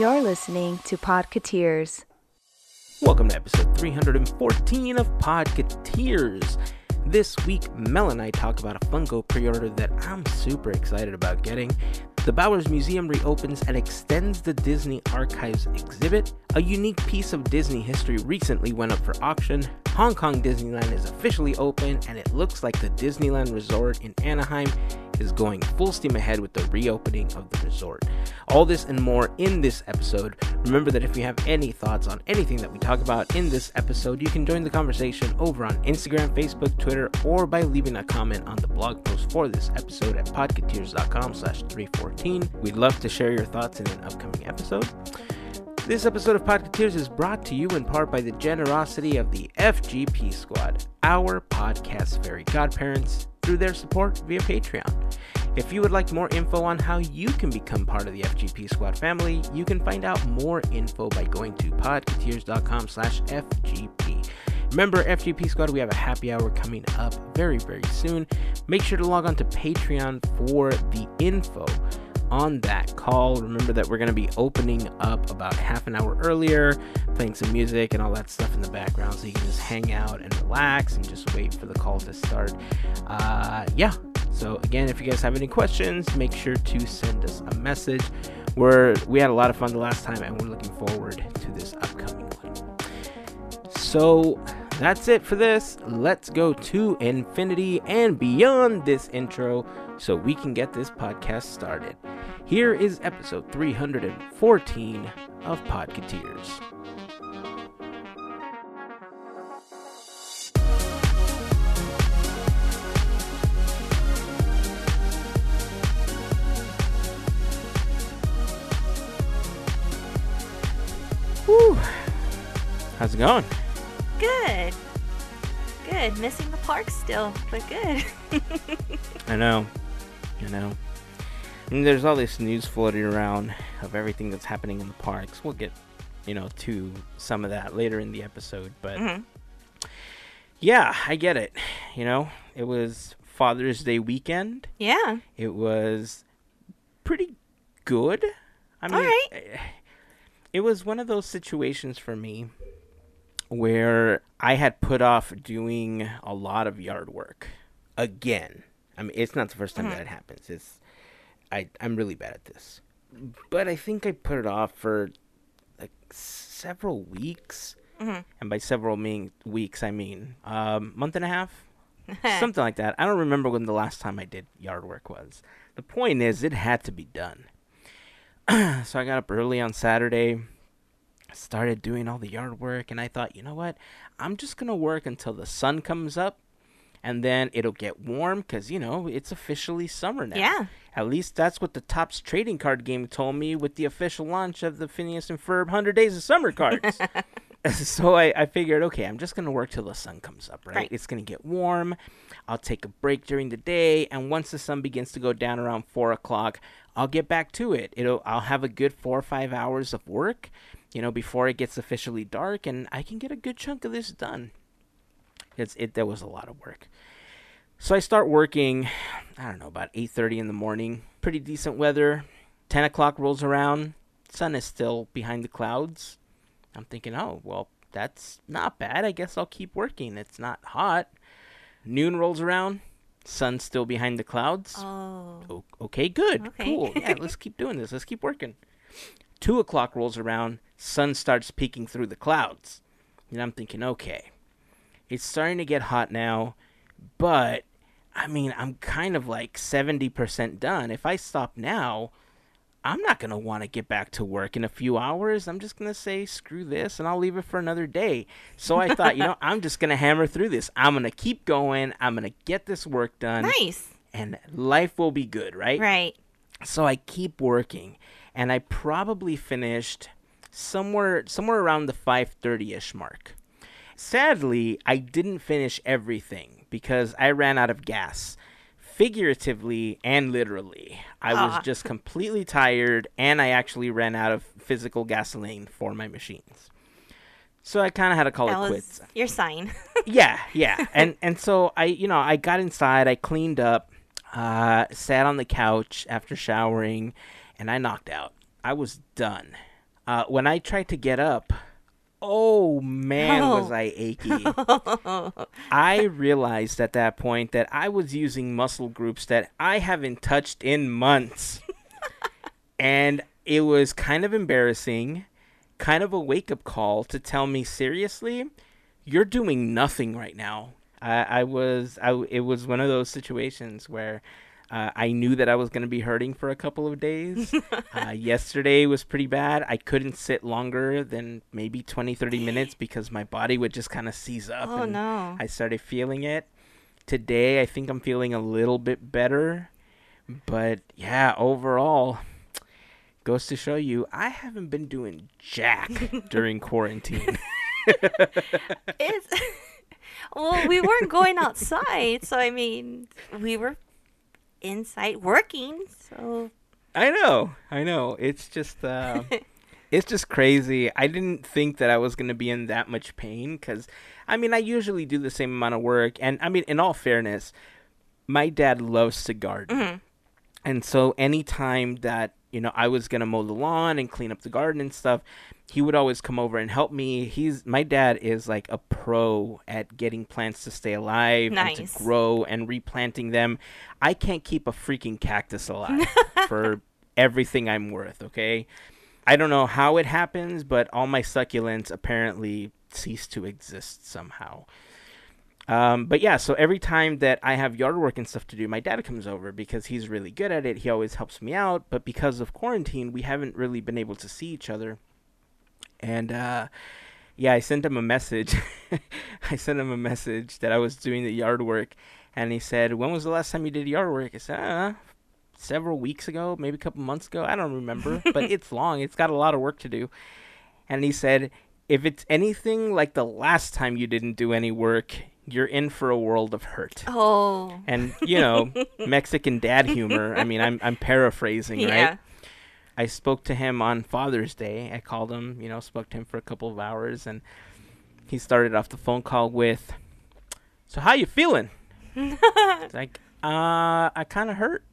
You're listening to Podcateers. Welcome to episode 314 of Podcateers. This week, Mel and I talk about a Funko pre order that I'm super excited about getting. The Bowers Museum reopens and extends the Disney Archives exhibit. A unique piece of Disney history recently went up for auction. Hong Kong Disneyland is officially open, and it looks like the Disneyland Resort in Anaheim is going full steam ahead with the reopening of the resort. All this and more in this episode. Remember that if you have any thoughts on anything that we talk about in this episode, you can join the conversation over on Instagram, Facebook, Twitter, or by leaving a comment on the blog post for this episode at podcateers.com slash 314. We'd love to share your thoughts in an upcoming episode. This episode of Podcateers is brought to you in part by the generosity of the FGP Squad, our podcast fairy godparents, through their support via Patreon. If you would like more info on how you can become part of the FGP Squad family, you can find out more info by going to podcateers.com slash FGP. Remember, FGP Squad, we have a happy hour coming up very, very soon. Make sure to log on to Patreon for the info on that call. Remember that we're going to be opening up about half an hour earlier, playing some music and all that stuff in the background so you can just hang out and relax and just wait for the call to start. Uh, yeah. So again, if you guys have any questions, make sure to send us a message. We're we had a lot of fun the last time, and we're looking forward to this upcoming one. So that's it for this. Let's go to infinity and beyond this intro so we can get this podcast started. Here is episode 314 of Podcateers. Whew. How's it going? Good. Good. Missing the park still, but good. I know. I know. And there's all this news floating around of everything that's happening in the parks. We'll get, you know, to some of that later in the episode. But Mhm. yeah, I get it. You know, it was Father's Day weekend. Yeah. It was pretty good. I mean, All right. it was one of those situations for me where I had put off doing a lot of yard work again. I mean, it's not the first time that it happens. It's I I'm really bad at this. But I think I put it off for like several weeks. Mhm. And by several mean weeks, I mean um, month and a half, something like that. I don't remember when the last time I did yard work was. The point is, it had to be done. so I got up early on Saturday, started doing all the yard work, and I thought, you know what? I'm just gonna work until the sun comes up, and then it'll get warm because you know it's officially summer now. Yeah. At least that's what the Topps trading card game told me with the official launch of the Phineas and Ferb 100 Days of Summer cards. so I, I figured, okay, I'm just going to work till the sun comes up, right? Right. It's going to get warm. I'll take a break during the day. And once the sun begins to go down around 4 o'clock, I'll get back to it. It'll, I'll have a good four or five hours of work, you know, before it gets officially dark. And I can get a good chunk of this done. It's, it, there was a lot of work. So I start working, I don't know, about 8:30 in the morning. Pretty decent weather. 10 o'clock rolls around. Sun is still behind the clouds. I'm thinking, oh, well, that's not bad. I guess I'll keep working. It's not hot. Noon rolls around. Sun's still behind the clouds. Oh. O- okay, good, Okay. cool. Yeah, let's keep doing this. Let's keep working. Two o'clock rolls around. Sun starts peeking through the clouds, and I'm thinking, okay, it's starting to get hot now, but I mean, I'm kind of like seventy percent done. If I stop now, I'm not gonna want to get back to work in a few hours. I'm just gonna say screw this, and I'll leave it for another day. So I thought, you know, I'm just gonna hammer through this. I'm gonna keep going. I'm gonna get this work done Nice. and life will be good, right? Right. So I keep working, and I probably finished somewhere somewhere around the 5:30ish mark. Sadly, I didn't finish everything because I ran out of gas. Figuratively and literally. I Ah. was just completely tired and I actually ran out of physical gasoline for my machines. So I kind of had to call That it quits your sign. yeah, yeah. And and so I, you know, I got inside, I cleaned up, uh, sat on the couch after showering, and I knocked out. I was done. Uh, when I tried to get up, oh man, was Oh. I achy. I realized at that point that I was using muscle groups that I haven't touched in months. and it was kind of embarrassing, kind of a wake up call to tell me seriously, you're doing nothing right now. I, I was, I, it was one of those situations where uh, I knew that I was going to be hurting for a couple of days. uh, yesterday was pretty bad. I couldn't sit longer than maybe 20, 30 minutes because my body would just kind of seize up. Oh and no. I started feeling it. Today, I think I'm feeling a little bit better. But yeah, overall, goes to show you, I haven't been doing jack during quarantine. It's well, we weren't going outside, so I mean, we were inside working. So I know, I know. It's just, uh, it's just crazy. I didn't think that I was gonna be in that much pain because, I mean, I usually do the same amount of work, and I mean, in all fairness, my dad loves to garden, and so anytime that you know I was gonna mow the lawn and clean up the garden and stuff, he would always come over and help me. He's my dad is like a pro at getting plants to stay alive and Nice. to grow and replanting them. I can't keep a freaking cactus alive for everything I'm worth, okay? I don't know how it happens, but all my succulents apparently cease to exist somehow. Um, but yeah, so every time that I have yard work and stuff to do, my dad comes over because he's really good at it. He always helps me out. But because of quarantine, we haven't really been able to see each other. And uh, yeah, I sent him a message. I sent him a message that I was doing the yard work, and he said, "When was the last time you did yard work?" I said, "Uh, several weeks ago, maybe a couple months ago. I don't remember, but it's long. It's got a lot of work to do." And he said, "If it's anything like the last time you didn't do any work, you're in for a world of hurt." oh And you know, Mexican dad humor. I mean, I'm I'm paraphrasing, yeah. right? I spoke to him on Father's Day. I called him, you know, spoke to him for a couple of hours, and he started off the phone call with, "So how you feeling?" like, "Uh, I kind of hurt,"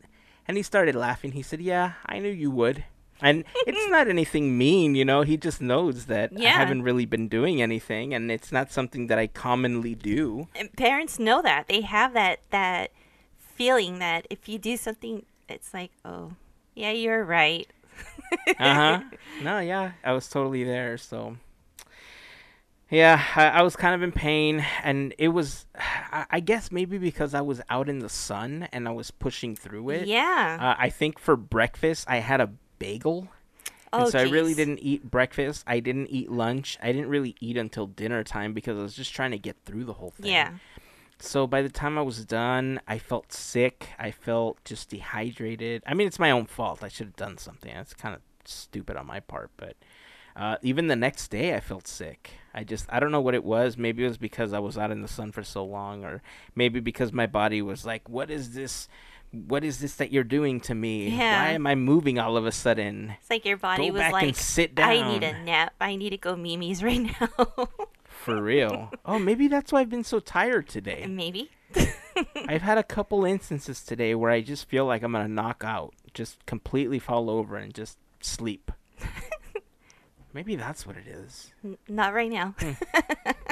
and he started laughing. He said, "Yeah, I knew you would." And it's not anything mean, you know. He just knows that I haven't really been doing anything, and it's not something that I commonly do. And parents know that they have that that feeling that if you do something, it's like, oh, yeah, you're right. uh huh. No, yeah, I was totally there. So, yeah, I, I was kind of in pain, and it was, I, I guess maybe because I was out in the sun and I was pushing through it. Yeah. Uh, I think for breakfast I had a bagel. oh, and so I really didn't eat breakfast. I didn't eat lunch. I didn't really eat until dinner time because I was just trying to get through the whole thing. Yeah. So by the time I was done, I felt sick. I felt just dehydrated. I mean, it's my own fault. I should have done something. That's kind of stupid on my part, but uh, even the next day, I felt sick. I just I don't know what it was. Maybe it was because I was out in the sun for so long, or maybe because my body was like, "What is this? What is this that you're doing to me? Yeah. Why am I moving all of a sudden?" It's like your body Go was back like, and sit down. I need a nap. I need to go Mimi's right now. For real. oh, maybe that's why I've been so tired today. Maybe. I've had a couple instances today where I just feel like I'm gonna knock out, just completely fall over and just sleep. Maybe that's what it is. N- Not right now. Hmm.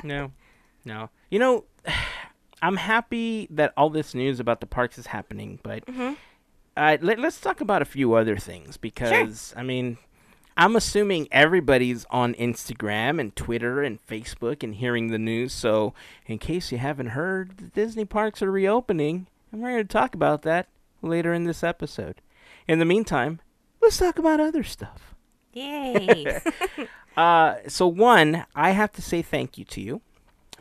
No, no. You know, I'm happy that all this news about the parks is happening, but Mhm. uh, let, let's talk about a few other things because I mean, I'm assuming everybody's on Instagram and Twitter and Facebook and hearing the news. So, in case you haven't heard, the Disney parks are reopening, and we're going to talk about that later in this episode. In the meantime, let's talk about other stuff. Yay. Uh, so one, I have to say thank you to you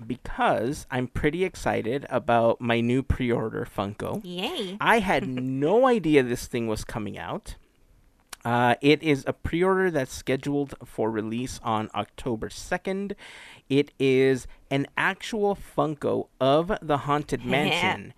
because I'm pretty excited about my new pre-order Funko. Yay. I had no idea this thing was coming out. Uh, it is a pre-order that's scheduled for release on October 2nd. It is an actual Funko of the Haunted Mansion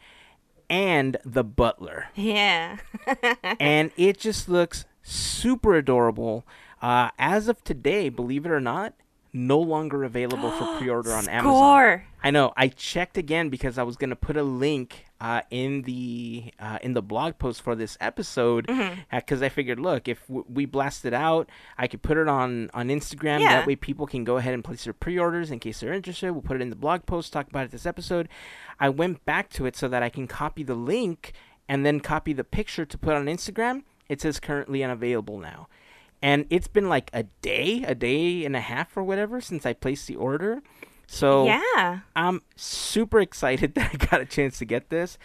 and the Butler Yeah. and it just looks super adorable. Uh, as of today, believe it or not, no longer available for pre-order on Amazon. Score. I know. I checked again because I was gonna put a link uh, in the uh, in the blog post for this episode because I figured, look, if w- we blast it out, I could put it on on Instagram. Yeah. That way, people can go ahead and place their pre-orders in case they're interested. We'll put it in the blog post, talk about it this episode. I went back to it so that I can copy the link and then copy the picture to put on Instagram. It says currently unavailable now. And it's been like a day, a day and a half or whatever since I placed the order. So Yeah. I'm super excited that I got a chance to get this.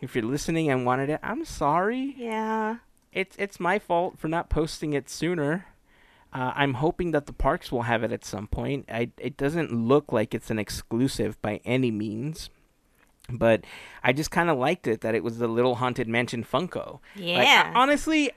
If you're listening and wanted it, I'm sorry. Yeah. It's it's my fault for not posting it sooner. Uh, I'm hoping that the parks will have it at some point. I, it doesn't look like it's an exclusive by any means, but I just kind of liked it that it was the Little Haunted Mansion Funko. Like, Yeah. honestly,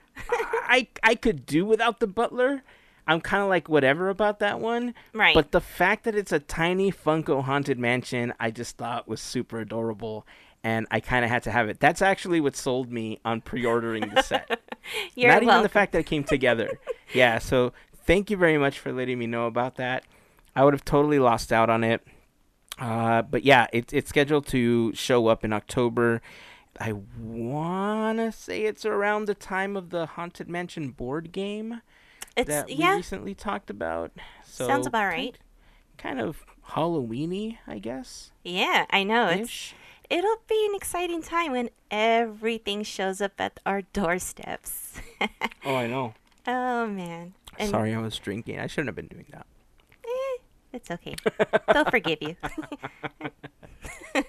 I I could do without the butler. I'm kind of like whatever about that one. Right. But the fact that it's a tiny Funko Haunted Mansion, I just thought was super adorable. And I kind of had to have it. That's actually what sold me on pre-ordering the set. You're Not even the fact that it came together. yeah. So thank you very much for letting me know about that. I would have totally lost out on it. Uh, but yeah, it, it's scheduled to show up in October. I want to say it's around the time of the Haunted Mansion board game it's that we yeah. recently talked about. So Sounds about right. Kind of Halloweeny, I guess. Yeah, I know. It's it'll be an exciting time when everything shows up at our doorsteps. Oh, I know. oh man. And Sorry, I was drinking. I shouldn't have been doing that. It's okay. They'll forgive you.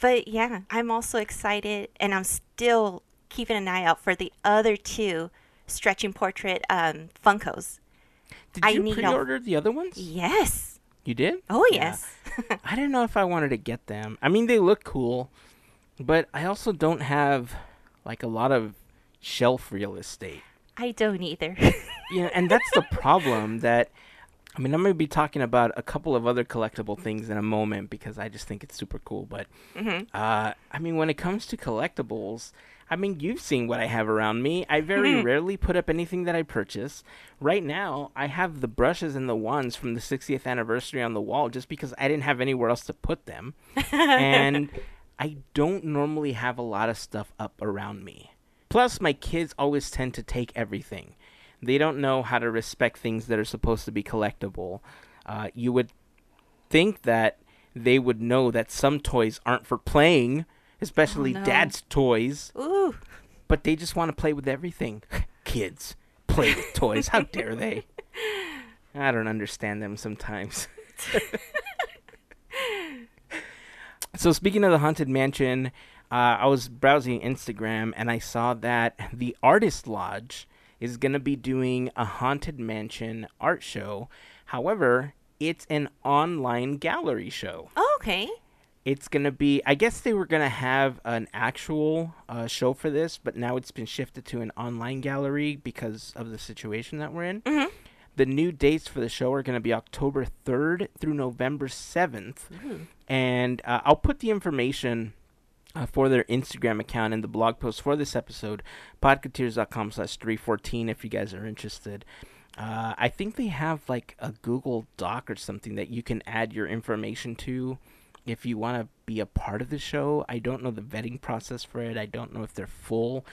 but yeah, I'm also excited and I'm still keeping an eye out for the other two stretching portrait um Funkos. Did I you pre-order the other ones? Yes. You did? Oh Yeah. yes. I didn't know if I wanted to get them. I mean, they look cool, but I also don't have like a lot of shelf real estate. I don't either. Yeah, and that's the problem that I mean, I'm going to be talking about a couple of other collectible things in a moment because I just think it's super cool, but Mhm. uh I mean, when it comes to collectibles, I mean, you've seen what I have around me. I very rarely put up anything that I purchase. Right now, I have the brushes and the wands from the 60th anniversary on the wall just because I didn't have anywhere else to put them. and I don't normally have a lot of stuff up around me. Plus, my kids always tend to take everything. They don't know how to respect things that are supposed to be collectible. Uh, you would think that they would know that some toys aren't for playing, especially no. dad's toys, Ooh. but they just want to play with everything. Kids play with toys. How dare they? I don't understand them sometimes. so speaking of the haunted mansion, uh, I was browsing Instagram and I saw that the Artist Lodge is going to be doing a haunted mansion art show. However, it's an online gallery show Oh, okay. it's gonna be i guess they were gonna have an actual uh, show for this but now it's been shifted to an online gallery because of the situation that we're in Mhm. the new dates for the show are gonna be october 3rd through november 7th and uh, i'll put the information uh, for their instagram account and the blog post for this episode podcateers.com slash 314 if you guys are interested uh, I think they have like a Google Doc or something that you can add your information to if you want to be a part of the show. I don't know the vetting process for it. I don't know if they're full.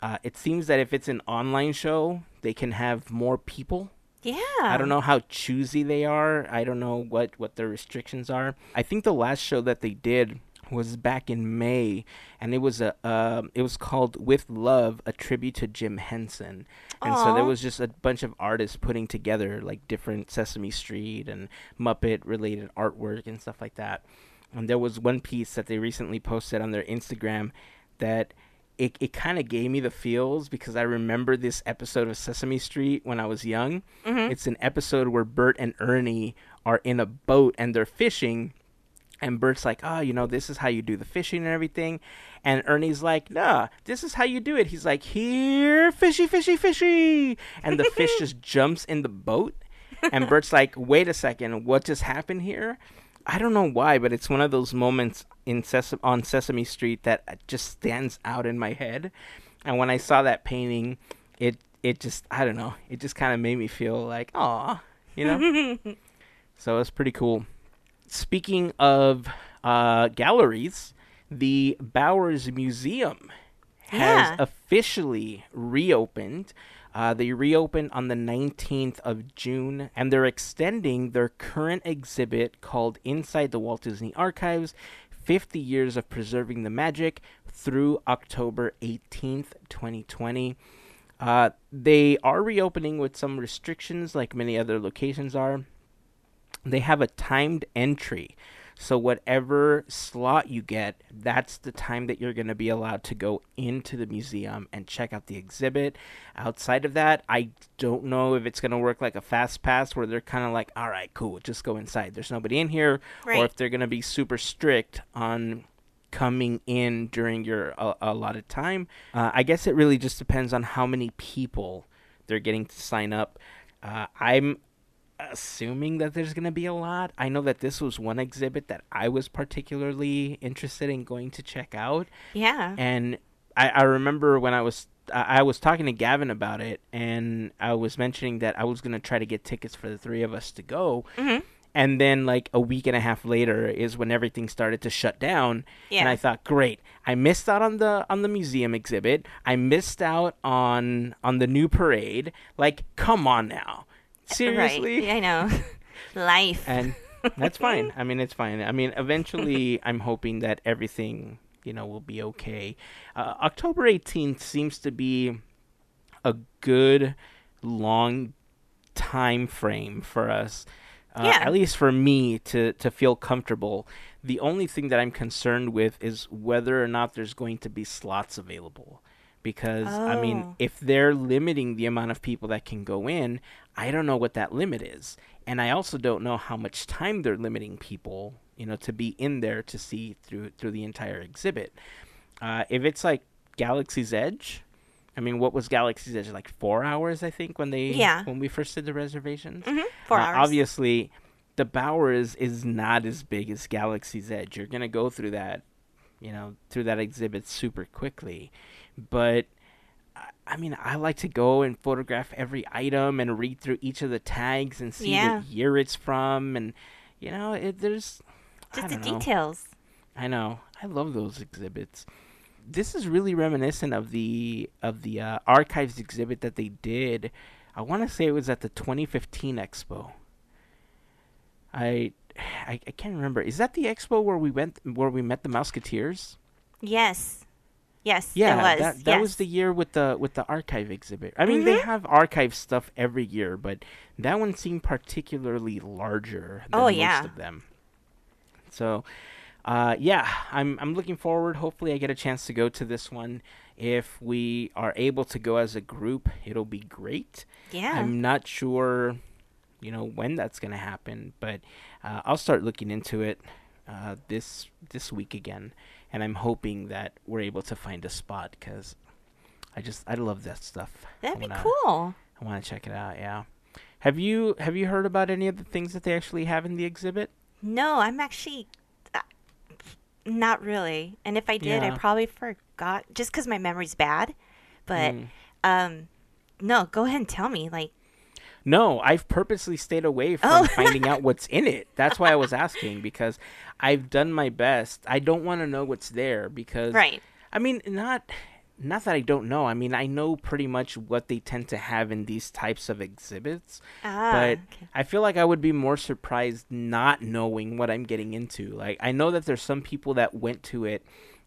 Uh, it seems that if it's an online show, they can have more people. Yeah. I don't know how choosy they are. I don't know what what their restrictions are. I think the last show that they did was back in May, and it was a um, it was called "With Love," a tribute to Jim Henson. And so there was just a bunch of artists putting together like different Sesame Street and Muppet related artwork and stuff like that. And there was one piece that they recently posted on their Instagram that it, it kind of gave me the feels because I remember this episode of Sesame Street when I was young. It's an episode where Bert and Ernie are in a boat and they're fishing. And Bert's like, oh, you know, this is how you do the fishing and everything. And Ernie's like, nah, this is how you do it. He's like, here, fishy, fishy, fishy. And the fish just jumps in the boat. And Bert's like, wait a second, what just happened here? I don't know why, but it's one of those moments in Ses- on Sesame Street that just stands out in my head. And when I saw that painting, it it just I don't know, it just kind of made me feel like, aw, you know. so it's pretty cool. Speaking of uh, galleries, the Bowers Museum has Yeah. officially reopened. Uh, they reopened on the 19th of June, and they're extending their current exhibit called Inside the Walt Disney Archives 50 Years of Preserving the Magic through October 18th, 2020. Uh, they are reopening with some restrictions, like many other locations are. They have a timed entry. So, whatever slot you get, that's the time that you're going to be allowed to go into the museum and check out the exhibit. Outside of that, I don't know if it's going to work like a fast pass where they're kind of like, all right, cool, just go inside. There's nobody in here. Or if they're going to be super strict on coming in during your uh, allotted time. Uh, I guess it really just depends on how many people they're getting to sign up. Uh, I'm assuming that there's going to be a lot. I know that this was one exhibit that I was particularly interested in going to check out. Yeah. And I, I remember when I was I I was talking to Gavin about it, and I was mentioning that I was gonna try to get tickets for the three of us to go. Mhm. And then, like a week and a half later, is when everything started to shut down. Yeah. And I thought, great, I missed out on the on the museum exhibit. I missed out on on the new parade. Like, come on now, seriously. Right. I know. Life. and that's fine. I mean, it's fine. I mean, eventually, I'm hoping that everything, you know, will be okay. Uh, October 18th seems to be a good long time frame for us. Uh, Yeah. At least for me to to feel comfortable. The only thing that I'm concerned with is whether or not there's going to be slots available. Because I mean, Oh. if they're limiting the amount of people that can go in, I don't know what that limit is. And I also don't know how much time they're limiting people, you know, to be in there to see through through the entire exhibit. Uh, if it's like Galaxy's Edge, I mean, what was Galaxy's Edge like four hours? I think when they Yeah. when we first did the reservations. Mhm, Four Uh, hours. Obviously, the Bowers is not as big as Galaxy's Edge. You're gonna go through that, you know, through that exhibit super quickly. But I- mean, I like to go and photograph every item and read through each of the tags and see Yeah. what year it's from, and you know, it, there's Just the know. details. I know. I love those exhibits. This is really reminiscent of the of the uh, archives exhibit that they did. I want to say it was at the 2015 Expo. I, I I can't remember. Is that the expo where we went where we met the Musketeers? Yes. Yes. Yeah, It was. that that was the year with the with the archive exhibit. I mean, they Mhm. have archive stuff every year, but that one seemed particularly larger than Oh, most yeah. of them. So, uh, yeah, I'm I'm looking forward. Hopefully, I get a chance to go to this one. If we are able to go as a group, it'll be great. Yeah. I'm not sure, you know, when that's gonna happen, but uh, I'll start looking into it uh, this this week again, and I'm hoping that we're able to find a spot because I just I love that stuff. That'd be wanna- cool. I want to check it out. Yeah. Have you have you heard about any of the things that they actually have in the exhibit? No, I'm actually uh, not really. And if I did, I probably forgot just because my memory's bad. But Mm. um, no, go ahead and tell me. Like, No, I've purposely stayed away from Oh. finding out what's in it. That's why I was asking because I've done my best. I don't want to know what's there because right? I mean, not not that I don't know. I mean, I know pretty much what they tend to have in these types of exhibits, Ah, but okay. I feel like I would be more surprised not knowing what I'm getting into. Like, I know that there's some people that went to it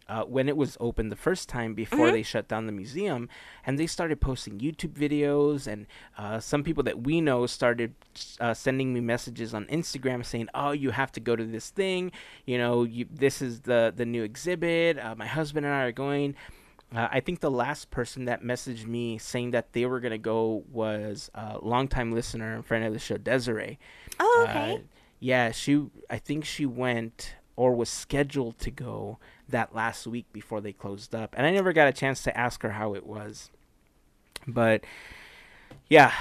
uh, when it was open the first time before Mhm. they shut down the museum, and they started posting YouTube videos, and uh, some people that we know started uh, sending me messages on Instagram saying, "Oh, you have to go to this thing. You know, you, this is the the new exhibit. Uh, my husband and I are going." Uh, I think the last person that messaged me saying that they were gonna go was a longtime listener and friend of the show, Desiree. Oh, Uh, okay. yeah, she. I think she went or was scheduled to go that last week before they closed up, and I never got a chance to ask her how it was. But yeah,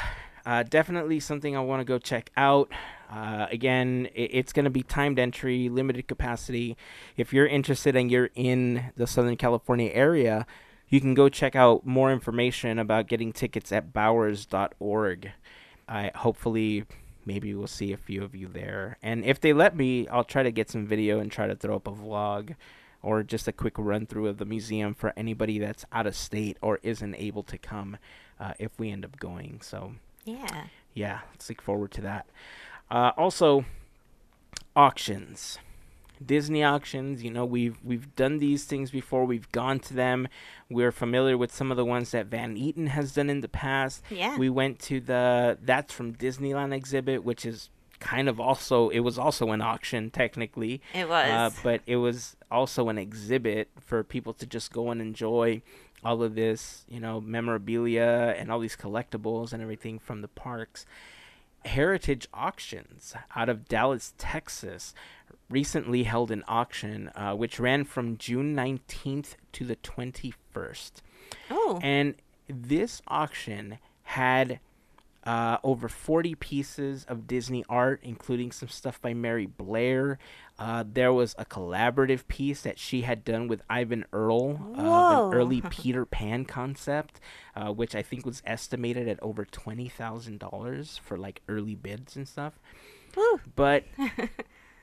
uh, definitely something I want to go check out. Uh, again, i it's going to be timed entry, limited capacity. If you're interested and you're in the Southern California area, you can go check out more information about getting tickets at bowers.org. I hopefully maybe we'll see a few of you there. And if they let me, I'll try to get some video and try to throw up a vlog or just a quick run through of the museum for anybody that's out of state or isn't able to come uh, if we end up going. So, Yeah. yeah, let's look forward to that. Uh, also, auctions. Disney auctions, you know, we've we've done these things before. We've gone to them. We're familiar with some of the ones that Van Eaton has done in the past. Yeah. We went to the That's from Disneyland exhibit, which is kind of also it was also an auction technically. It was. Uh, but it was also an exhibit for people to just go and enjoy all of this, you know, memorabilia and all these collectibles and everything from the parks. Heritage Auctions out of Dallas, Texas, recently held an auction uh, which ran from June 19th to the 21st. oh. And this auction had uh, over 40 pieces of Disney art, including some stuff by Mary Blair. Uh, there was a collaborative piece that she had done with Eyvind Earle, uh, an early Peter Pan concept, uh, which I think was estimated at over $20,000 for like early bids and stuff. Whew. But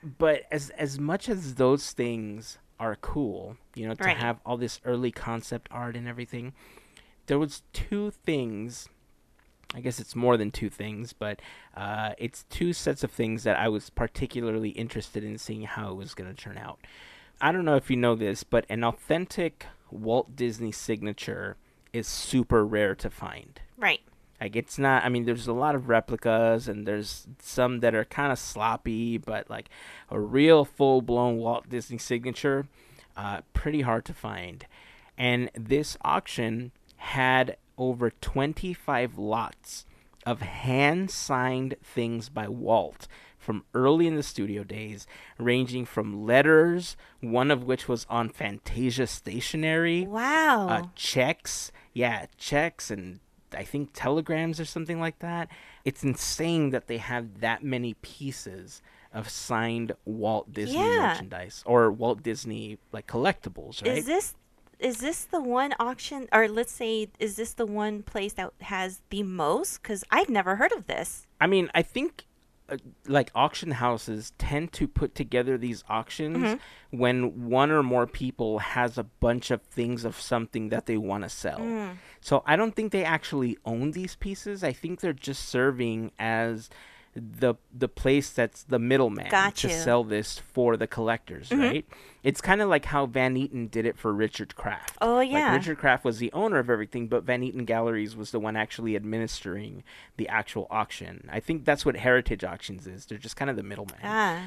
but as as much as those things are cool, you know, to Right. have all this early concept art and everything, there was two things. I guess it's more than two things, but uh, it's two sets of things that I was particularly interested in seeing how it was going to turn out. I don't know if you know this, but an authentic Walt Disney signature is super rare to find. Right. Like it's not. I mean, there's a lot of replicas, and there's some that are kind of sloppy, but like a real full blown Walt Disney signature, uh, pretty hard to find. And this auction had over 25 lots of hand signed things by Walt from early in the studio days, ranging from letters, one of which was on Fantasia stationery Wow. uh, checks. Yeah, checks and I think telegrams or something like that. It's insane that they have that many pieces of signed Walt Disney Yeah. merchandise or Walt Disney like collectibles, right? Is this is this the one auction or let's say is this the one place that has the most cuz I've never heard of this. I mean, I think uh, like auction houses tend to put together these auctions Mm-hmm. when one or more people has a bunch of things of something that they want to sell. Mm. So I don't think they actually own these pieces. I think they're just serving as the the place that's the middleman Got to you. Mm-hmm. sell this for the collectors, right? It's kind of like how Van Eaton did it for Richard Kraft. Oh, yeah. Like Richard Kraft was the owner of everything, but Van Eaton Galleries was the one actually administering the actual auction. I think that's what Heritage Auctions is. They're just kind of the middleman. Ah.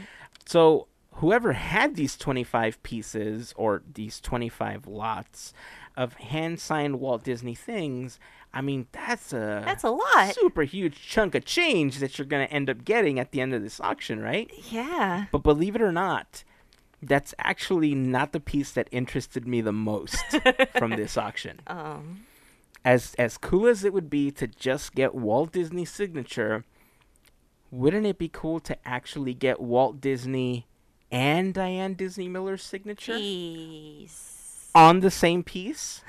So whoever had these 25 pieces or these 25 lots of hand signed Walt Disney things, I mean, that's a That's a lot. super huge chunk of change that you're going to end up getting at the end of this auction, right? Yeah. But believe it or not, that's actually not the piece that interested me the most from this auction. Um As as cool as it would be to just get Walt Disney's signature, wouldn't it be cool to actually get Walt Disney and Diane Disney Miller's signature jeez. On the same piece?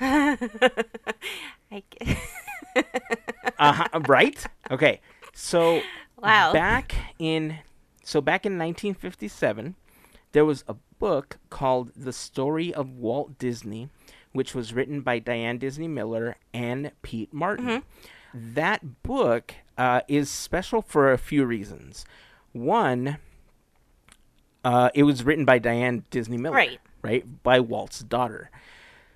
Uh-huh, right? Okay. So Wow. back in so back in 1957, there was a book called The Story of Walt Disney, which was written by Diane Disney Miller and Pete Martin. That book uh, is special for a few reasons. One, uh, it was written by Diane Disney Miller, Right. Right, by Walt's daughter.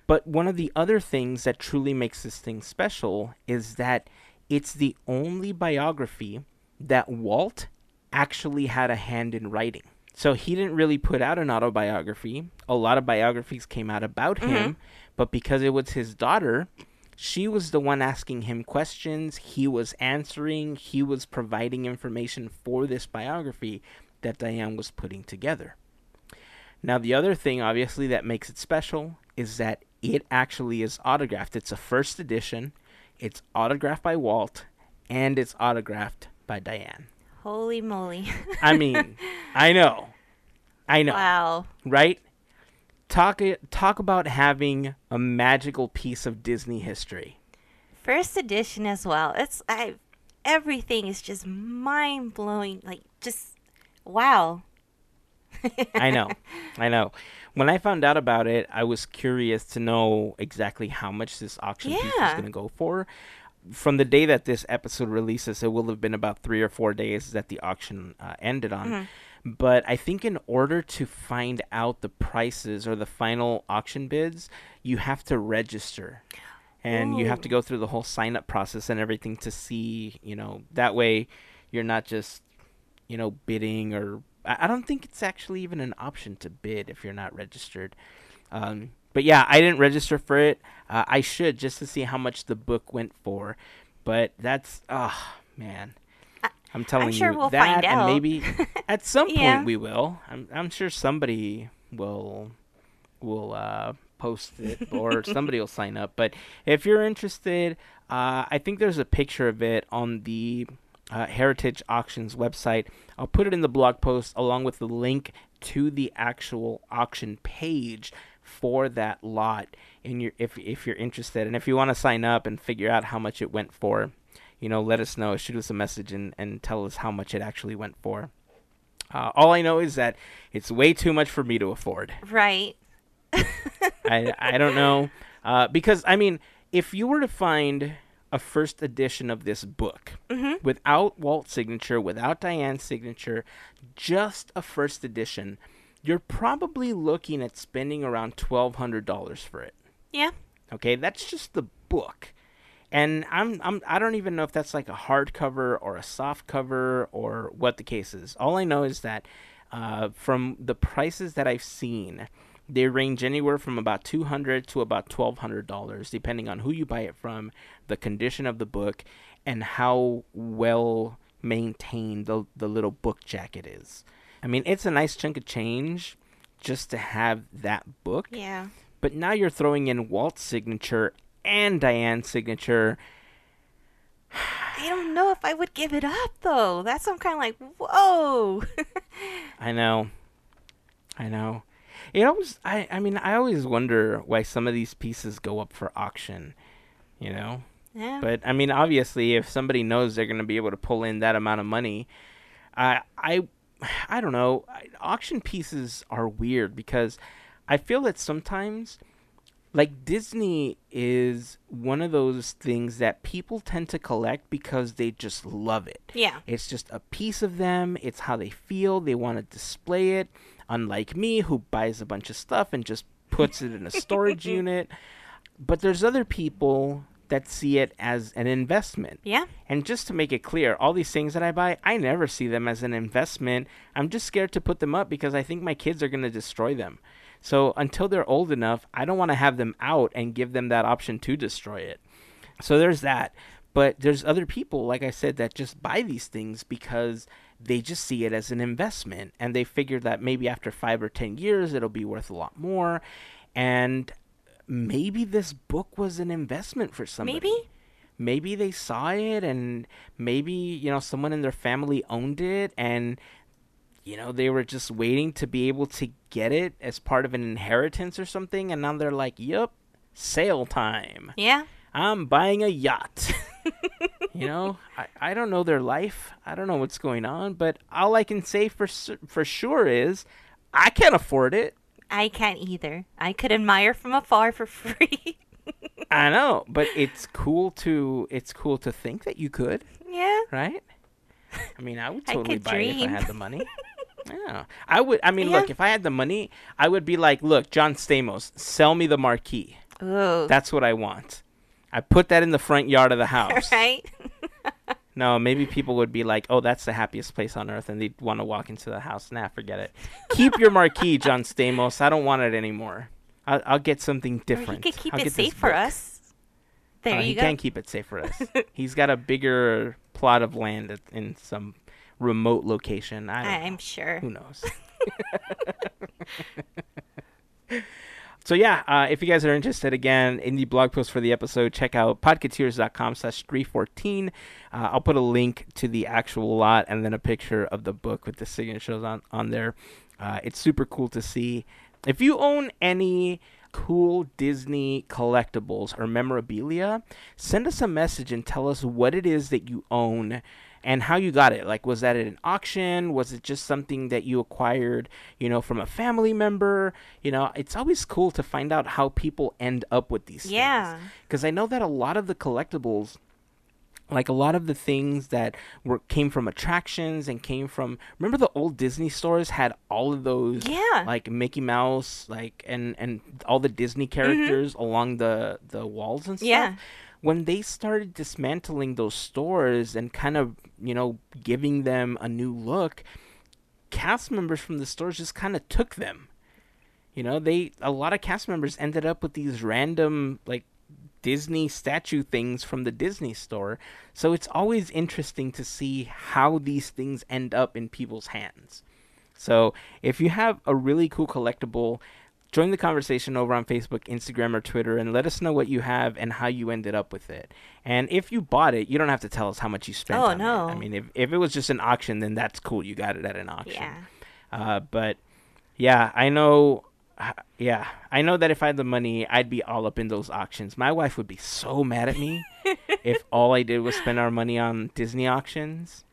But one of the other things that truly makes this thing special is that it's the only biography that Walt actually had a hand in writing. So he didn't really put out an autobiography. A lot of biographies came out about mm-hmm. him, but because it was his daughter, she was the one asking him questions. He was answering. He was providing information for this biography that Diane was putting together. Now, the other thing, obviously, that makes it special is that it actually is autographed. It's a first edition, it's autographed by Walt, and it's autographed by Diane. Holy moly. I mean, I know. I know, wow. right? Talk talk about having a magical piece of Disney history. First edition as well. It's I everything is just mind blowing. Like, just wow. I know. I know. When I found out about it, I was curious to know exactly how much this auction piece was going to go for. From the day that this episode releases, it will have been about three or four days that the auction uh, ended on. Mm-hmm. But I think in order to find out the prices or the final auction bids, you have to register. And you have to go through the whole sign up process and everything to see, you know, that way you're not just you know, bidding or I don't think it's actually even an option to bid if you're not registered. Um, but yeah, I didn't register for it. Uh, I should just to see how much the book went for. But that's oh man, I'm telling sure you we'll that, and maybe at some Yeah. point we will. I'm I'm sure somebody will will uh, post it or somebody will sign up. But if you're interested, uh, I think there's a picture of it on the uh, Heritage Auctions website. I'll put it in the blog post along with the link to the actual auction page for that lot. And you if if you're interested, and if you want to sign up and figure out how much it went for, you know, let us know. Shoot us a message and, and tell us how much it actually went for. Uh, all I know is that it's way too much for me to afford. Right. I I don't know uh, because I mean, if you were to find a first edition of this book without Walt's signature, without Diane's signature, just a first edition, you're probably looking at spending around twelve hundred dollars for it. Yeah. Okay, that's just the book. And I'm I'm I don't even know if that's like a hardcover or a soft cover or what the case is. All I know is that uh, from the prices that I've seen, they range anywhere from about two hundred to about twelve hundred dollars, depending on who you buy it from, the condition of the book, and how well maintained the the little book jacket is. I mean, it's a nice chunk of change just to have that book. Yeah. But now you're throwing in Walt's signature and Diane's signature. I don't know if I would give it up though. That's I'm kind of like, whoa. I know. I know. It always I I mean I always wonder why some of these pieces go up for auction, you know? yeah. But I mean obviously if somebody knows they're going to be able to pull in that amount of money, I I I don't know. Auction pieces are weird because I feel that sometimes like Disney is one of those things that people tend to collect because they just love it. yeah. It's just a piece of them. It's how they feel. They want to display it. Unlike me, who buys a bunch of stuff and just puts it in a storage unit. But there's other people that see it as an investment. Yeah. And just to make it clear, all these things that I buy, I never see them as an investment. I'm just scared to put them up because I think my kids are going to destroy them. So until they're old enough, I don't want to have them out and give them that option to destroy it. So there's that. But there's other people, like I said, that just buy these things because they just see it as an investment and they figure that maybe after five or ten years it'll be worth a lot more. And maybe this book was an investment for somebody Maybe. maybe they saw it and maybe you know someone in their family owned it and you know they were just waiting to be able to get it as part of an inheritance or something and now they're like yep sale time Yeah. i'm buying a yacht you know I, I don't know their life i don't know what's going on but all i can say for for sure is i can't afford it I can't either. I could admire from afar for free. i know but it's cool to it's cool to think that you could yeah. right? I mean, I would I totally could buy it if I had the money. yeah, I would. I mean, Yeah. look, if I had the money, I would be like, look, John Stamos, sell me the marquee. Ooh. That's what I want. I put that in the front yard of the house. right. No, maybe people would be like, oh, that's the happiest place on earth, and they'd want to walk into the house. Nah, forget it. Keep your marquee, John Stamos. I don't want it anymore. I'll, I'll get something Or he could keep I'll it safe for us. There Uh, you he go. can't keep it safe for us. He's got a bigger plot of land in some remote location. I. I'm sure. Who knows? so yeah, uh, if you guys are interested, again, in the blog post for the episode, check out podcateers.com slash 314. Uh, I'll put a link to the actual lot and then a picture of the book with the signatures on, on there. Uh, it's super cool to see. If you own any cool Disney collectibles or memorabilia, send us a message and tell us what it is that you own and how you got it. Like, was that at an auction? Was it just something that you acquired, you know, from a family member? You know, it's always cool to find out how people end up with these Yeah. things. Because I know that a lot of the collectibles like a lot of the things that were came from attractions and came from remember the old Disney stores had all of those Yeah. like Mickey Mouse like and and all the Disney mm-hmm. characters along the the walls and stuff Yeah. When they started dismantling those stores and kind of you know giving them a new look cast members from the stores just kind of took them you know they a lot of cast members ended up with these random like Disney statue things from the Disney store. So it's always interesting to see how these things end up in people's hands. So if you have a really cool collectible, join the conversation over on Facebook, Instagram, or Twitter and let us know what you have and how you ended up with it. And if you bought it, you don't have to tell us how much you spent Oh, no. it. I mean, if, if it was just an auction, then that's cool. You got it at an auction. Yeah. Uh, but yeah, I know. uh, Yeah, I know that if I had the money, I'd be all up in those auctions. My wife would be so mad at me if all I did was spend our money on Disney auctions,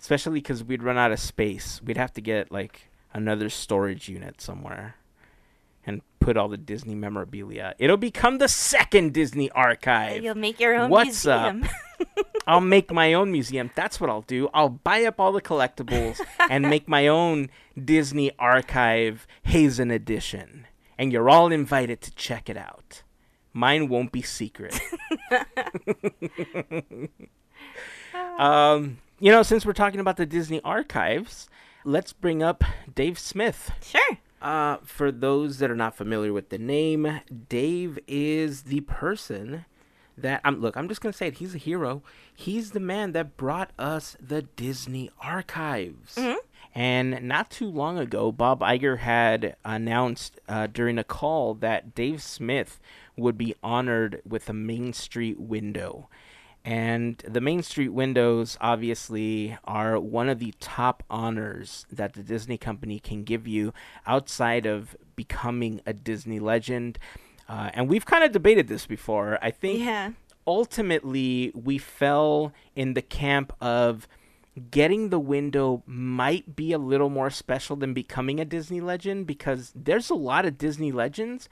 especially because we'd run out of space. We'd have to get like another storage unit somewhere and put all the Disney memorabilia. It'll become the second Disney archive. You'll make your own What's up? I'll make my own museum. That's what I'll do. I'll buy up all the collectibles and make my own Disney Archive Hazen edition. And you're all invited to check it out. Mine won't be secret. um, you know, since we're talking about the Disney archives, let's bring up Dave Smith. sure. Uh, for those that are not familiar with the name, Dave is the person that I'm. Look, I'm just gonna say it. He's a hero. He's the man that brought us the Disney archives. And not too long ago, Bob Iger had announced uh, during a call that Dave Smith would be honored with a Main Street window. And the Main Street windows obviously are one of the top honors that the Disney company can give you outside of becoming a Disney legend. Uh, and we've kind of debated this before. I think Yeah. ultimately we fell in the camp of getting the window might be a little more special than becoming a Disney legend because there's a lot of Disney legends,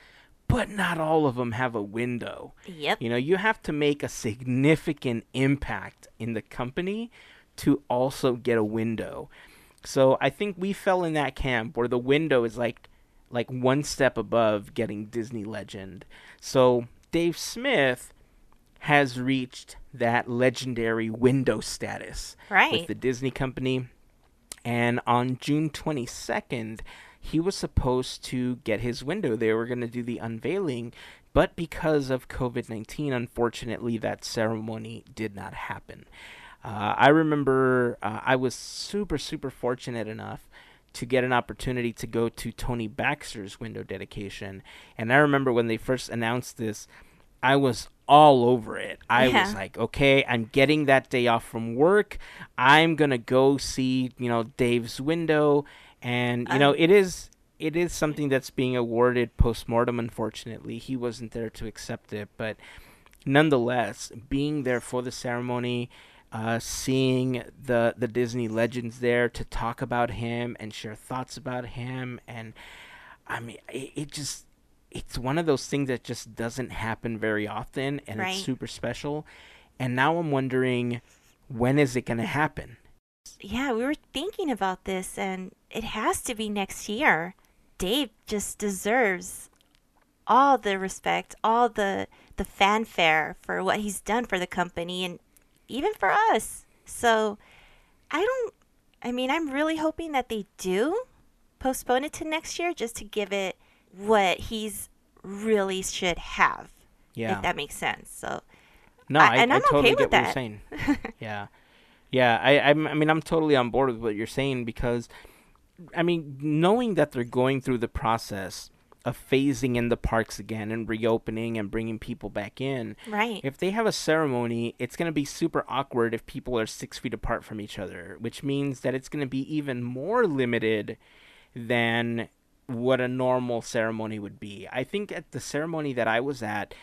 but not all of them have a window. Yep. You know, you have to make a significant impact in the company to also get a window. So I think we fell in that camp where the window is like like one step above getting Disney legend. So Dave Smith has reached that legendary window status Right. with the Disney company. And on June 22nd, he was supposed to get his window. They were going to do the unveiling, but because of COVID 19, unfortunately, that ceremony did not happen. Uh, I remember uh, I was super, super fortunate enough to get an opportunity to go to Tony Baxter's window dedication. And I remember when they first announced this, I was all over it. I was like, okay, I'm getting that day off from work. I'm going to go see, you know, Dave's window and you know, it is it is something that's being awarded post-mortem unfortunately. He wasn't there to accept it, but nonetheless, being there for the ceremony, uh, seeing the the Disney legends there to talk about him and share thoughts about him, and I mean, it, it just it's one of those things that just doesn't happen very often, and Right. it's super special. And now I'm wondering, when is it going to happen? Yeah, we were thinking about this, and it has to be next year. Dave just deserves all the respect, all the the fanfare for what he's done for the company, and even for us. So, I don't. I mean, I'm really hoping that they do postpone it to next year, just to give it what he's really should have. Yeah. If that makes sense. So, No, I- I, and I I'm totally okay get with what you're saying. yeah, yeah. I, I'm, I mean, I'm totally on board with what you're saying because, I mean, knowing that they're going through the process of phasing in the parks again and reopening and bringing people back in. right. If they have a ceremony, it's going to be super awkward if people are six feet apart from each other, which means that it's going to be even more limited than what a normal ceremony would be. I think at the ceremony that I was at,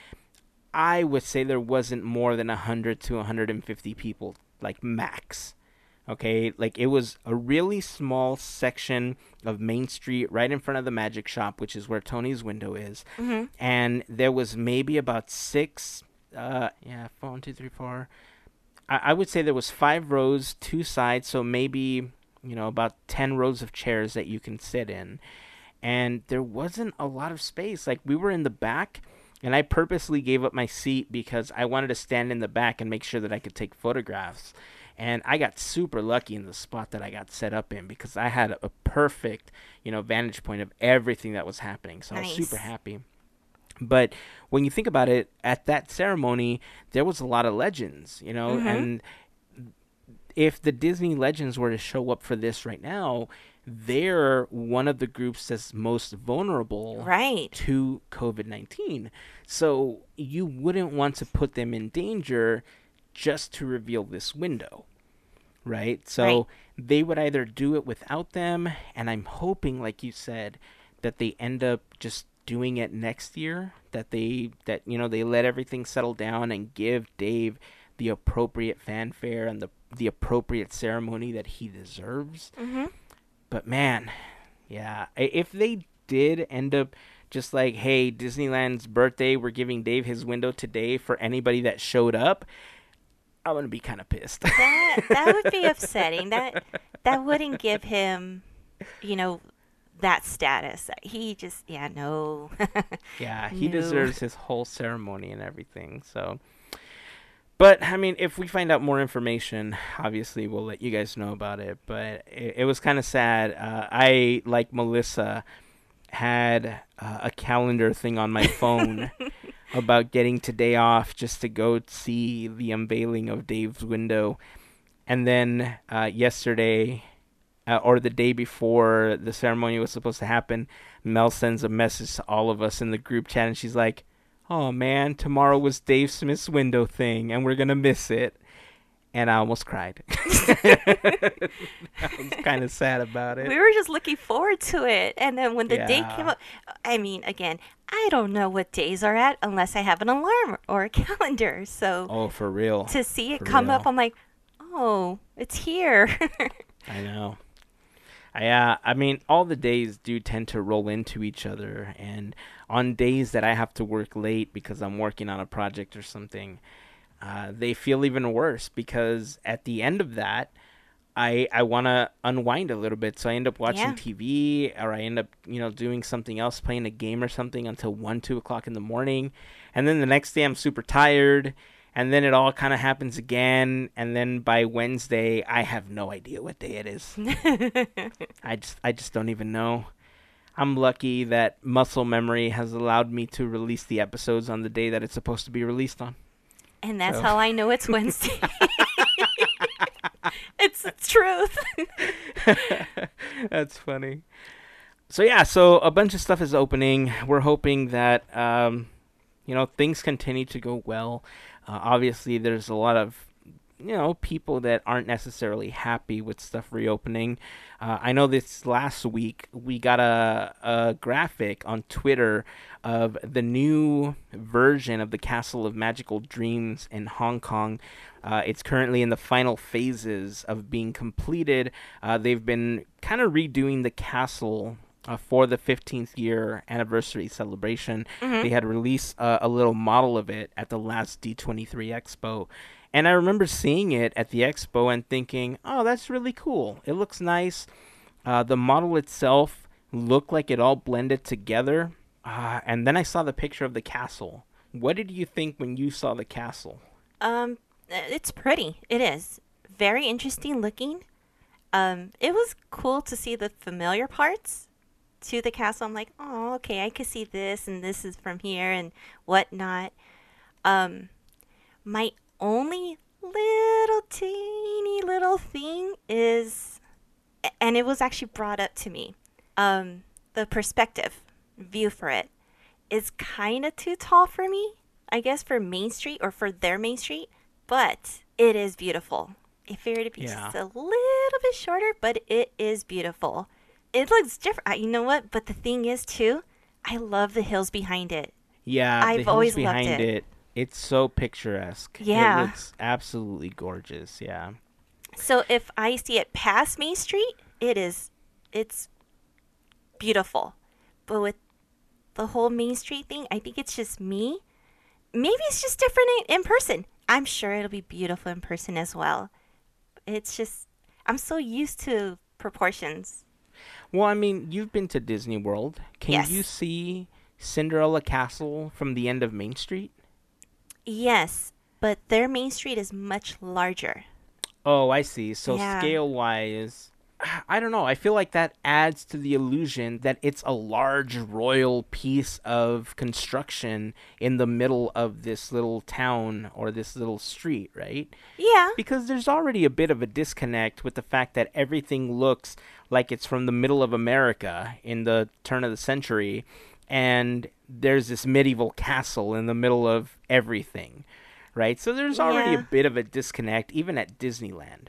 I would say there wasn't more than 100 to 150 people, like max. Okay, like it was a really small section of Main Street right in front of the magic shop, which is where Tony's window is. Mm-hmm. And there was maybe about six, uh, yeah, four, one, two, three, four. I, I would say there was five rows, two sides, so maybe, you know, about 10 rows of chairs that you can sit in. And there wasn't a lot of space. Like we were in the back and I purposely gave up my seat because I wanted to stand in the back and make sure that I could take photographs. And I got super lucky in the spot that I got set up in because I had a perfect, you know, vantage point of everything that was happening. So I was super happy. But when you think about it, at that ceremony, there was a lot of legends, you know, Mhm. and if the Disney legends were to show up for this right now, they're one of the groups that's most vulnerable Right. to COVID 19. So you wouldn't want to put them in danger just to reveal this window. Right? So Right. they would either do it without them, and I'm hoping, like you said, that they end up just doing it next year. That they that you know they let everything settle down and give Dave the appropriate fanfare and the the appropriate ceremony that he deserves. Mm-hmm. But man, yeah, if they did end up just like, hey, Disneyland's birthday, we're giving Dave his window today for anybody that showed up, I'm gonna be kind of pissed. That that would be upsetting. That that wouldn't give him, you know, that status. He just yeah no. yeah, he No. deserves his whole ceremony and everything. So, but I mean, if we find out more information, obviously we'll let you guys know about it. But it, it was kind of sad. Uh, I, like Melissa, had uh, a calendar thing on my phone about getting today off just to go see the unveiling of Dave's window. And then uh, yesterday, uh, or the day before the ceremony was supposed to happen, Mel sends a message to all of us in the group chat, and she's like, "Oh man, tomorrow was Dave Smith's window thing, and we're gonna miss it." And I almost cried. I was kind of sad about it. we were just looking forward to it, and then when the Yeah. came up, I mean, again, I don't know what days are at unless I have an alarm or a calendar. So Oh, for real. to see it for come up. I'm like, oh, it's here. I know. I, uh, I mean, all the days do tend to roll into each other, and on days that I have to work late because I'm working on a project or something, uh, they feel even worse because at the end of that, I I want to unwind a little bit, so I end up watching Yeah. TV or I end up you know doing something else, playing a game or something until one two o'clock in the morning, and then the next day I'm super tired, and then it all kind of happens again, and then by Wednesday I have no idea what day it is. I just I just don't even know. I'm lucky that muscle memory has allowed me to release the episodes on the day that it's supposed to be released on. And that's how I know it's Wednesday. it's the truth. That's funny. So yeah, so a bunch of stuff is opening. We're hoping that um, you know things continue to go well. Uh, obviously, there's a lot of you know people that aren't necessarily happy with stuff reopening. Uh, I know this last week we got a, a graphic on Twitter of the new version of the Castle of Magical Dreams in Hong Kong. Uh, it's currently in the final phases of being completed. Uh, they've been kind of redoing the castle uh, for the 15th year anniversary celebration. They had released uh, a little model of it at the last D23 Expo. And I remember seeing it at the expo and thinking, oh, that's really cool. It looks nice. Uh, the model itself looked like it all blended together. Uh, and then I saw the picture of the castle. What did you think when you saw the castle? Um, uh, it's pretty. It is very interesting looking. Um, it was cool to see the familiar parts to the castle. I'm like, oh, okay, I could see this and this is from here and whatnot. Um, my only little teeny little thing is, and it was actually brought up to me. Um, the perspective view for it is kind of too tall for me. I guess for Main Street or for their Main Street, but it is beautiful. If it were to be Yeah. just a little bit shorter, but it is beautiful. it looks different. You know what? But the thing is, too, I love the hills behind it. Yeah, the I've hills always loved behind it. It's so picturesque. Yeah. It looks absolutely gorgeous. Yeah. So if I see it past Main Street, it is, it's beautiful. But with the whole Main Street thing, I think it's just me. Maybe it's just different in, person. I'm sure it'll be beautiful in person as well. It's just, I'm so used to proportions. Well, I mean, you've been to Disney World. Can Yes. you see Cinderella Castle from the end of Main Street? Yes, but their Main Street is much larger. Oh, I see. So Yeah. scale wise, I don't know. I feel like that adds to the illusion that it's a large royal piece of construction in the middle of this little town or this little street, right? Yeah. Because there's already a bit of a disconnect with the fact that everything looks like it's from the middle of America in the turn of the century, and there's this medieval castle in the middle of everything, right? So there's already a bit of a disconnect, even at Disneyland.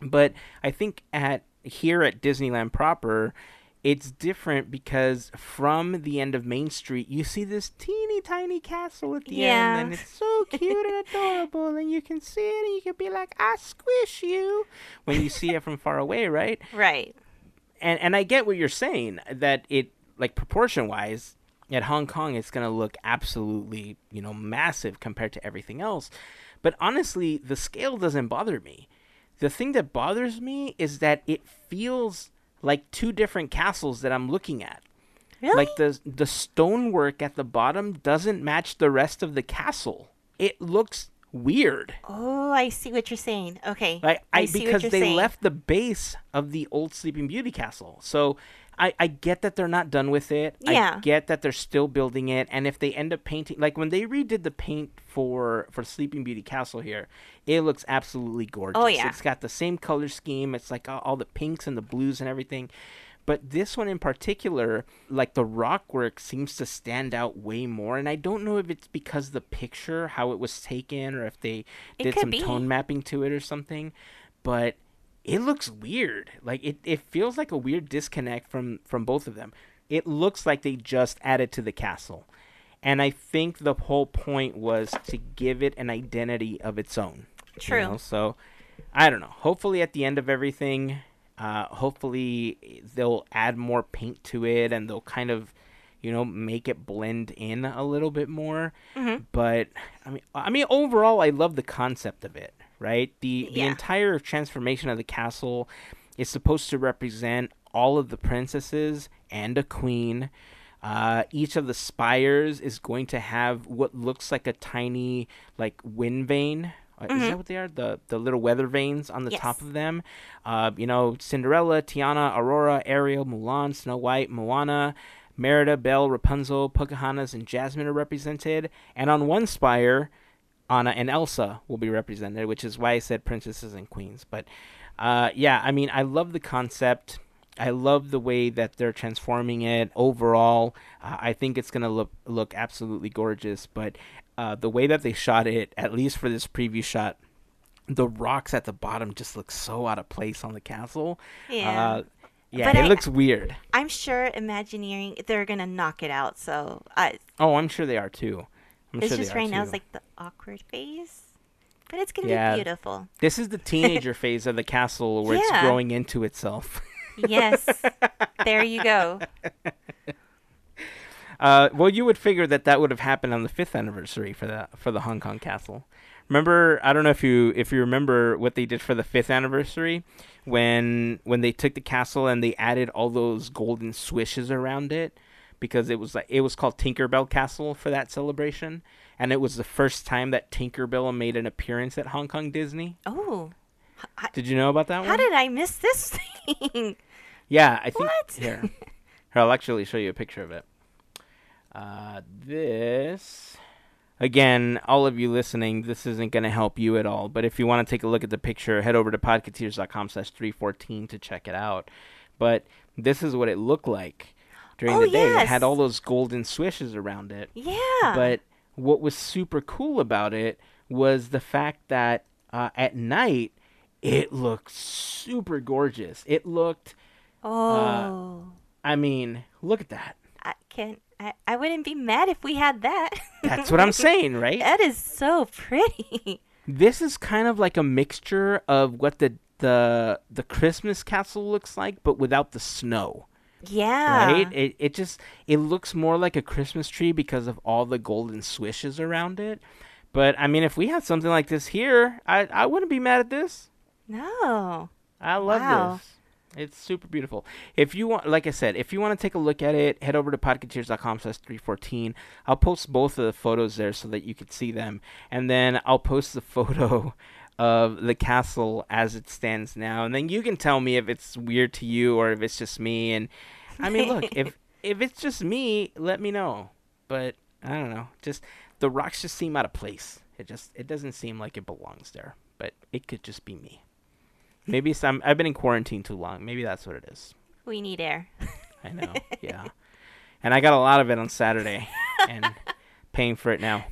But I think at here at Disneyland proper, it's different because from the end of Main Street, you see this teeny tiny castle at the Yeah. end, and it's so cute and adorable, and you can see it, and you can be like, "I squish you," when you see it from far away, right? Right. And and I get what you're saying that it like proportion wise at Hong Kong, it's gonna look absolutely you know massive compared to everything else. But honestly, the scale doesn't bother me. The thing that bothers me is that it feels like two different castles that I'm looking at. Really? Like the the stonework at the bottom doesn't match the rest of the castle. It looks weird. oh, I see what you're saying. Okay. Like I, see what because they saying. left the base of the old Sleeping Beauty castle. So I, I get that they're not done with it. Yeah. I get that they're still building it. And if they end up painting like when they redid the paint for for Sleeping Beauty Castle here, it looks absolutely gorgeous. Oh, yeah. It's got the same color scheme. It's like all, all the pinks and the blues and everything. But this one in particular, like the rock work seems to stand out way more. And I don't know if it's because the picture, how it was taken, or if they It did some be. tone mapping to it or something. But it looks weird. Like it, it feels like a weird disconnect from from both of them. It looks like they just added to the castle. And I think the whole point was to give it an identity of its own. you True. know? So I don't know. Hopefully at the end of everything, uh, hopefully they'll add more paint to it and they'll kind of you know make it blend in a little bit more Mm-hmm. but i mean i mean overall i love the concept of it right? The the entire transformation of the castle is supposed to represent all of the princesses and a queen. Uh, each of the spires is going to have what looks like a tiny like wind vane. Uh, is that what they are? The the little weather vanes on the top Mm-hmm. Of them? Uh, you know cinderella tiana aurora ariel mulan snow white moana merida belle rapunzel pocahontas and jasmine are represented. And on one spire Anna and Elsa will be represented, which is why I said princesses and queens. But uh, yeah, I mean, I love the concept. I love the way that they're transforming it overall. Uh, I think it's gonna look look absolutely gorgeous. But uh, the way that they shot it, at least for this preview shot, the rocks at the bottom just look so out of place on the castle. Yeah. Uh, yeah, But it I- looks weird. I'm sure Imagineering they're gonna knock it out. So I, Oh, I'm sure they are too. I'm it's sure just right now it's like the awkward phase, but it's gonna Yeah. be beautiful. This is the teenager phase of the castle where it's growing into itself. Yes, there you go. Uh, well, you would figure that that would have happened on the fifth anniversary for the for the Hong Kong castle. Remember, I don't know if you if you remember what they did for the fifth anniversary when when they took the castle and they added all those golden swishes around it because it was like it was called Tinkerbell Castle for that celebration, and it was the first time that Tinkerbell made an appearance at Hong Kong Disney. Oh, h- Did you know about that one? how did I miss this thing? Yeah, I think What? here. Here, I'll actually show you a picture of it. Uh, this again, all of you listening, this isn't going to help you at all. But if you want to take a look at the picture, head over to podcateers.com slash 314 to check it out. But this is what it looked like during Oh, the day. It had all those golden swishes around it. Yeah, But what was super cool about it was the fact that uh, at night it looked super gorgeous. It looked Oh, I mean, look at that. I can't. I, I wouldn't be mad if we had that. That's what I'm saying, right? that is so pretty. This is kind of like a mixture of what the the the Christmas castle looks like, but without the snow. Yeah. Right? It it just it looks more like a Christmas tree because of all the golden swishes around it. But I mean, if we had something like this here, I I wouldn't be mad at this. No. I love Wow. this. It's super beautiful. If you want, like I said, if you want to take a look at it, head over to podcateers.com slash 314. I'll post both of the photos there so that you can see them. And then I'll post the photo of the castle as it stands now. And then you can tell me if it's weird to you or if it's just me. And I mean, look, if, if it's just me, let me know. But I don't know. Just the rocks just seem out of place. It just, it doesn't seem like it belongs there. But it could just be me. Maybe some. I've been in quarantine too long. Maybe that's what it is. We need air. I know. yeah. And I got a lot of it on Saturday, and paying for it now.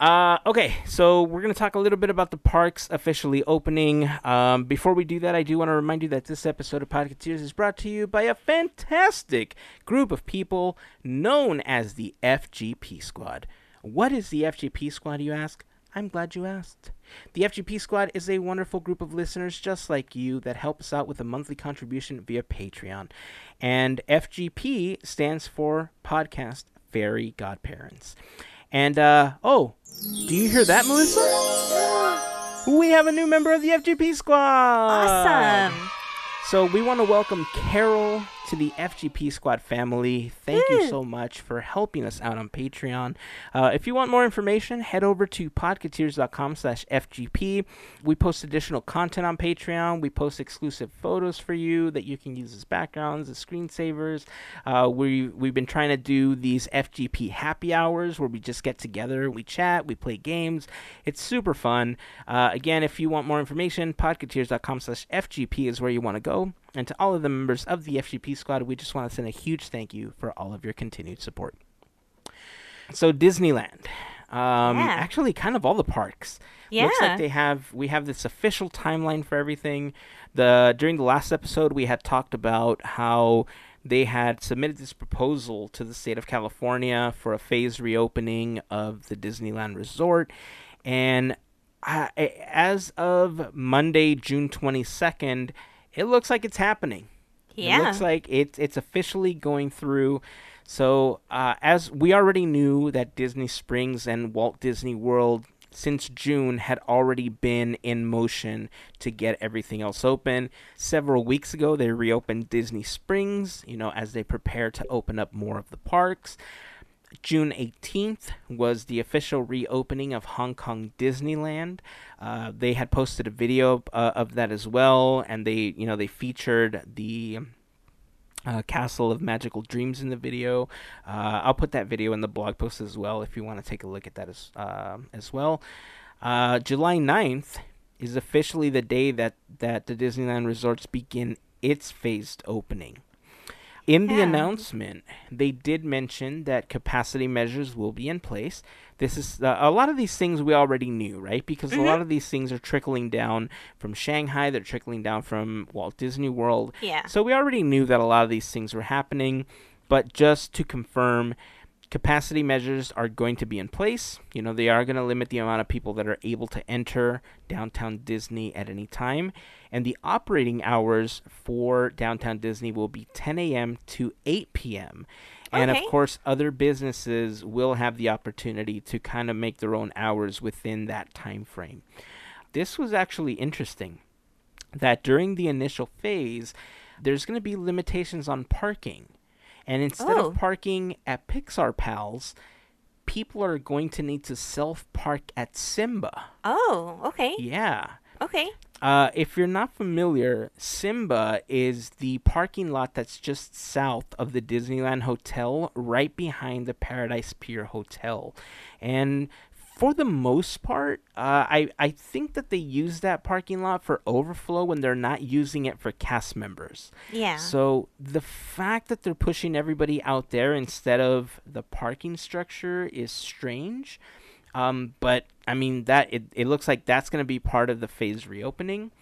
Uh, okay, so we're going to talk a little bit about the parks officially opening. Um, before we do that, I do want to remind you that this episode of Podcateers is brought to you by a fantastic group of people known as the FGP Squad. What is the FGP Squad, you ask? I'm glad you asked. The FGP Squad is a wonderful group of listeners just like you that help us out with a monthly contribution via Patreon. And FGP stands for Podcast Fairy Godparents. And, uh, oh, do you hear that, Melissa? We have a new member of the FGP Squad! Awesome. So we want to welcome Carol to the FGP Squad family. Thank you so much for helping us out on Patreon. Uh, if you want more information, head over to podcateers.com slash FGP. We post additional content on Patreon. We post exclusive photos for you that you can use as backgrounds, as screensavers. Uh, we, we've been trying to do these FGP happy hours where we just get together, we chat, we play games. It's super fun. Uh, again, if you want more information, podcateers.com slash FGP is where you want to go. And to all of the members of the FGP squad, we just want to send a huge thank you for all of your continued support. So Disneyland, um, Yeah. actually, kind of all the parks. Yeah. Looks like they have we have this official timeline for everything. The during the last episode, we had talked about how they had submitted this proposal to the state of California for a phased reopening of the Disneyland Resort, and uh, as of Monday, June twenty second, it looks like it's happening. yeah. It looks like it's it's officially going through. So uh, as we already knew that Disney Springs and Walt Disney World since June had already been in motion to get everything else open. Several weeks ago, they reopened Disney Springs, you know, as they prepare to open up more of the parks. June 18th was the official reopening of Hong Kong Disneyland. Uh, they had posted a video uh, of that as well, and they, you know, they featured the uh, Castle of Magical Dreams in the video. Uh, I'll put that video in the blog post as well if you want to take a look at that as um as well. Uh, July 9th is officially the day that that the Disneyland resorts begin its phased opening. In the Yeah. announcement, they did mention that capacity measures will be in place. This is uh, a lot of these things we already knew, right? Because a lot of these things are trickling down from Shanghai, they're trickling down from Walt Disney World. Yeah. So we already knew that a lot of these things were happening, but just to confirm, capacity measures are going to be in place. You know, they are going to limit the amount of people that are able to enter downtown Disney at any time. And the operating hours for downtown Disney will be 10 a.m. to 8 p.m. And of course, other businesses will have the opportunity to kind of make their own hours within that time frame. This was actually interesting that during the initial phase, there's going to be limitations on parking. And instead Oh. of parking at Pixar Pals, people are going to need to self park at Simba. Oh, okay. Yeah. Okay. Uh, if you're not familiar, Simba is the parking lot that's just south of the Disneyland Hotel, right behind the Paradise Pier Hotel. And for the most part, uh, I, I think that they use that parking lot for overflow when they're not using it for cast members. Yeah. So the fact that they're pushing everybody out there instead of the parking structure is strange. Um, but I mean that it, it looks like that's going to be part of the phase reopening.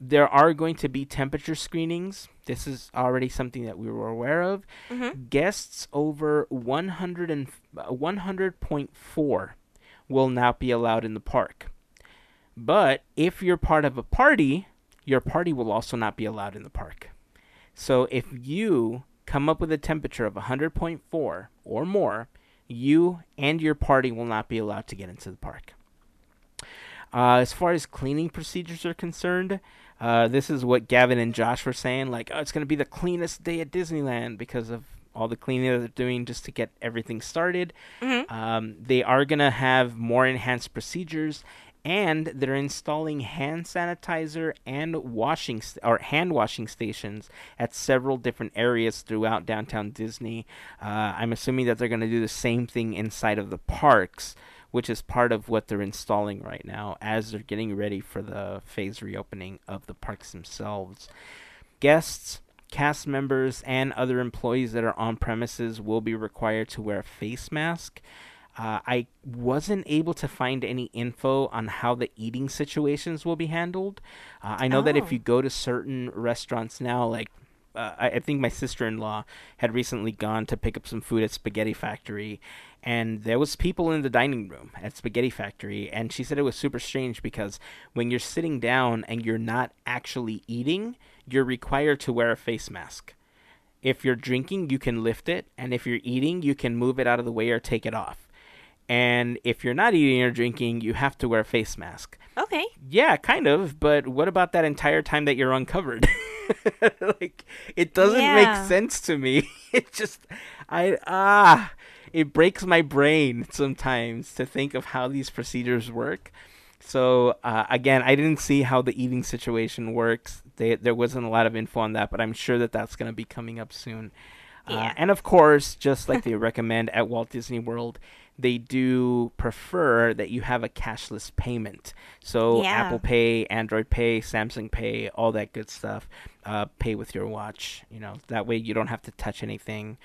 there are going to be temperature screenings. This is already something that we were aware of. Mm-hmm. Guests over 100 and, uh, 100.4 will not be allowed in the park. But if you're part of a party, your party will also not be allowed in the park. So if you come up with a temperature of 100.4 or more, you and your party will not be allowed to get into the park. Uh, as far as cleaning procedures are concerned, uh, this is what Gavin and Josh were saying. Like, oh, it's going to be the cleanest day at Disneyland because of all the cleaning that they're doing just to get everything started. Mm-hmm. Um, they are going to have more enhanced procedures, and they're installing hand sanitizer and washing st- or hand washing stations at several different areas throughout downtown Disney. Uh, I'm assuming that they're going to do the same thing inside of the parks which is part of what they're installing right now as they're getting ready for the phase reopening of the parks themselves. Guests, cast members, and other employees that are on premises will be required to wear a face mask. Uh, I wasn't able to find any info on how the eating situations will be handled. Uh, I know that if Oh. you go to certain restaurants now, like uh, I, I think my sister-in-law had recently gone to pick up some food at Spaghetti Factory, and there was people in the dining room at Spaghetti Factory, and she said it was super strange because when you're sitting down and you're not actually eating, you're required to wear a face mask. If you're drinking, you can lift it, and if you're eating, you can move it out of the way or take it off. And if you're not eating or drinking, you have to wear a face mask. Okay. Yeah, kind of, but what about that entire time that you're uncovered? like it doesn't Yeah. make sense to me. It just I ah it breaks my brain sometimes to think of how these procedures work. So uh, again, I didn't see how the eating situation works. They, there wasn't a lot of info on that, but I'm sure that that's going to be coming up soon. Uh, Yeah. and of course, just like they recommend at Walt Disney World, they do prefer that you have a cashless payment. So Yeah. Apple Pay, Android Pay, Samsung Pay, all that good stuff. Uh, pay with your watch. You know that way you don't have to touch anything.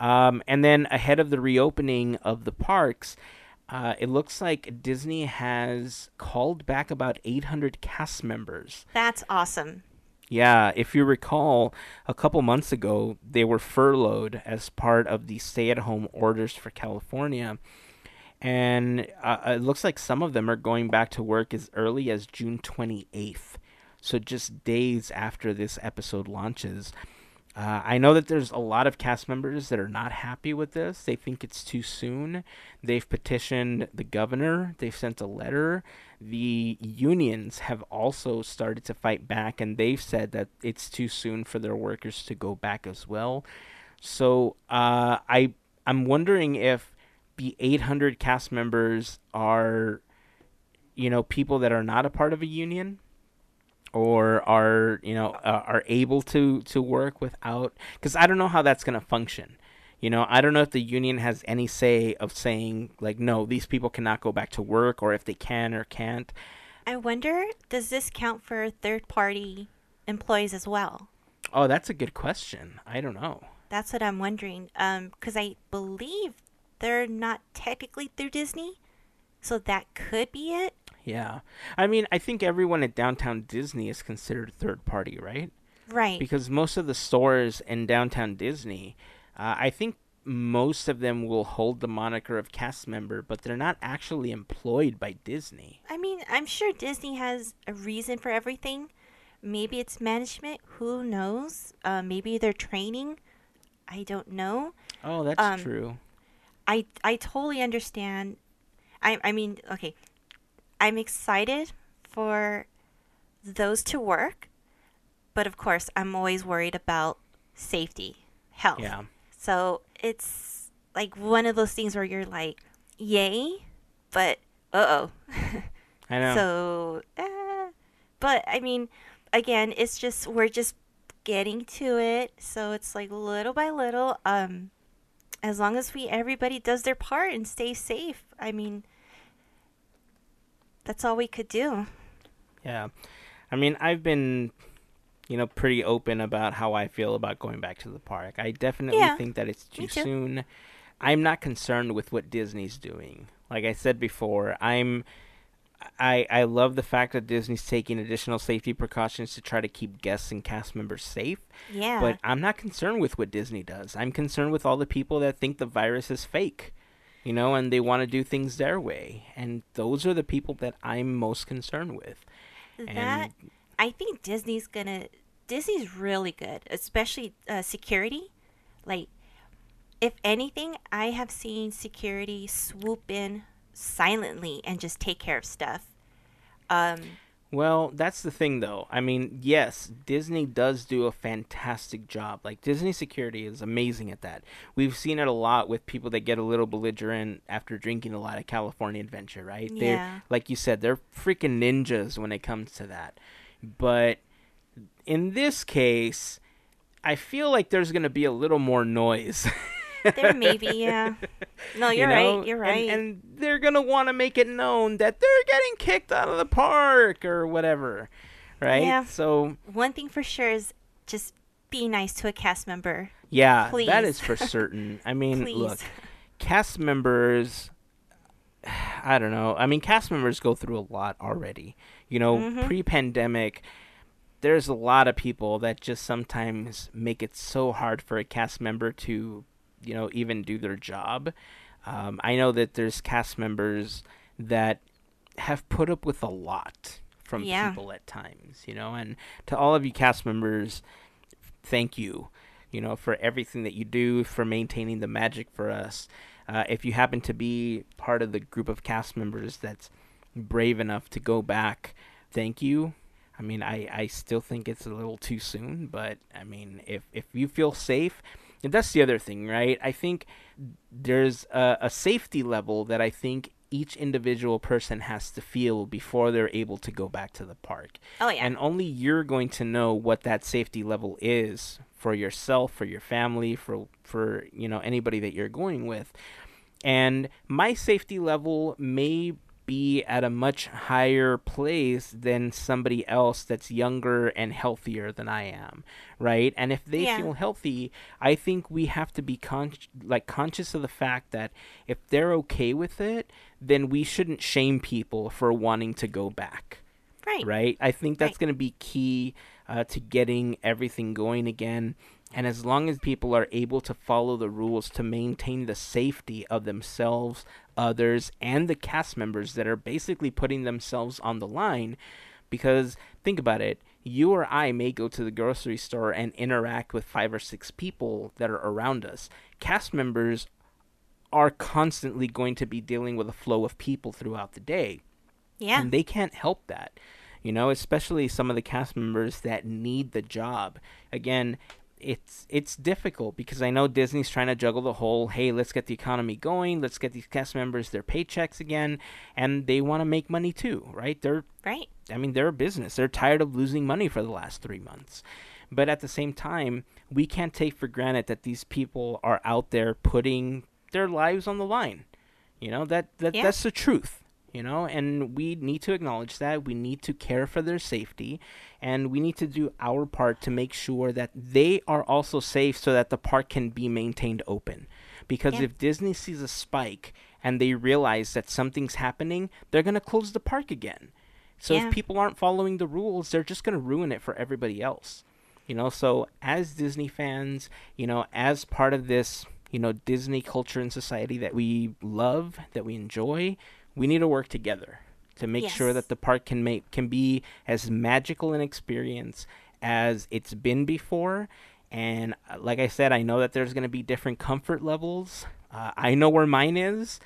Um, and then ahead of the reopening of the parks, uh, it looks like Disney has called back about 800 cast members. That's awesome. Yeah, if you recall, a couple months ago, they were furloughed as part of the stay at home orders for California. And uh, it looks like some of them are going back to work as early as June 28th. So, just days after this episode launches. Uh, I know that there's a lot of cast members that are not happy with this. They think it's too soon. They've petitioned the governor, they've sent a letter. The unions have also started to fight back, and they've said that it's too soon for their workers to go back as well. So uh, I I'm wondering if the 800 cast members are, you know, people that are not a part of a union or are you know uh, are able to to work without because i don't know how that's going to function you know i don't know if the union has any say of saying like no these people cannot go back to work or if they can or can't I wonder, does this count for third party employees as well? oh that's a good question i don't know That's what I'm wondering. Um, because I believe they're not technically through Disney, so that could be it. Yeah i mean i think everyone at downtown disney is considered third party right Right. because most of the stores in downtown disney uh, i think most of them will hold the moniker of cast member but they're not actually employed by disney I mean, I'm sure Disney has a reason for everything. Maybe it's management. Who knows? Uh, maybe they're training. I don't know. Oh, that's Um, true. I I totally understand. I I mean, okay. I'm excited for those to work, but of course, I'm always worried about safety, health. Yeah. So it's like one of those things where you're like, yay, but uh oh. I know. So, eh. but I mean, again, it's just we're just getting to it, so it's like little by little. Um, as long as we everybody does their part and stays safe, I mean, that's all we could do. yeah. I mean, I've been, you know, pretty open about how I feel about going back to the park. I definitely Yeah, think that it's too too. soon. I'm not concerned with what Disney's doing. Like I said before, I'm I I love the fact that Disney's taking additional safety precautions to try to keep guests and cast members safe. Yeah. But I'm not concerned with what Disney does. I'm concerned with all the people that think the virus is fake. You know, and they want to do things their way. And those are the people that I'm most concerned with. that and- I think Disney's gonna. Disney's really good, especially uh, security. Like, if anything, I have seen security swoop in silently and just take care of stuff. Um, Well, that's the thing, though. I mean, yes, Disney does do a fantastic job. Like, Disney security is amazing at that. We've seen it a lot with people that get a little belligerent after drinking a lot of California Adventure, right? Yeah. They're, like you said, they're freaking ninjas when it comes to that. But in this case, I feel like there's going to be a little more noise. there may be, yeah. No, you you're know? right. You're right. And, they're gonna want to make it known that they're getting kicked out of the park or whatever, right? Yeah. So One thing for sure is just be nice to a cast member. yeah, that Please. is for certain. I mean, look, cast members. I don't know. I mean, cast members go through a lot already. You know, Mhm. pre-pandemic, there's a lot of people that just sometimes make it so hard for a cast member to, you know, even do their job. Um, I know that there's cast members that have put up with a lot from Yeah. people at times, you know, and to all of you cast members, thank you, you know, for everything that you do, for maintaining the magic for us. Uh, if you happen to be part of the group of cast members that's brave enough to go back, thank you. I mean, I, I still think it's a little too soon, but I mean, if, if you feel safe, and that's the other thing, right? I think there's a, a safety level that I think each individual person has to feel before they're able to go back to the park. Oh yeah. And only you're going to know what that safety level is for yourself, for your family, for for you know anybody that you're going with. And my safety level may be at a much higher place than somebody else that's younger and healthier than I am, right? And if they Yeah. feel healthy, I think we have to be con- like conscious of the fact that if they're okay with it, then we shouldn't shame people for wanting to go back right. right? I think that's Right. going to be key uh, to getting everything going again. And as long as people are able to follow the rules to maintain the safety of themselves, others, and the cast members that are basically putting themselves on the line, because think about it. You or I may go to the grocery store and interact with five or six people that are around us. Cast members are constantly going to be dealing with a flow of people throughout the day Yeah. and they can't help that you know especially some of the cast members that need the job again it's it's difficult because i know disney's trying to juggle the whole hey let's get the economy going let's get these cast members their paychecks again and they want to make money too right they're right. I mean, they're a business. They're tired of losing money for the last three months. But at the same time, we can't take for granted that these people are out there putting their lives on the line. You know, that, that Yeah. that's the truth. You know, and we need to acknowledge that. We need to care for their safety. And we need to do our part to make sure that they are also safe so that the park can be maintained open. Because Yeah. if Disney sees a spike and they realize that something's happening, they're going to close the park again. So Yeah. if people aren't following the rules, they're just going to ruin it for everybody else. You know, so as Disney fans, you know, as part of this, you know, Disney culture and society that we love, that we enjoy, we need to work together to make sure that the park can make can be as magical an experience as it's been before. And uh, like I said, I know that there's going to be different comfort levels. Uh, I know where mine is,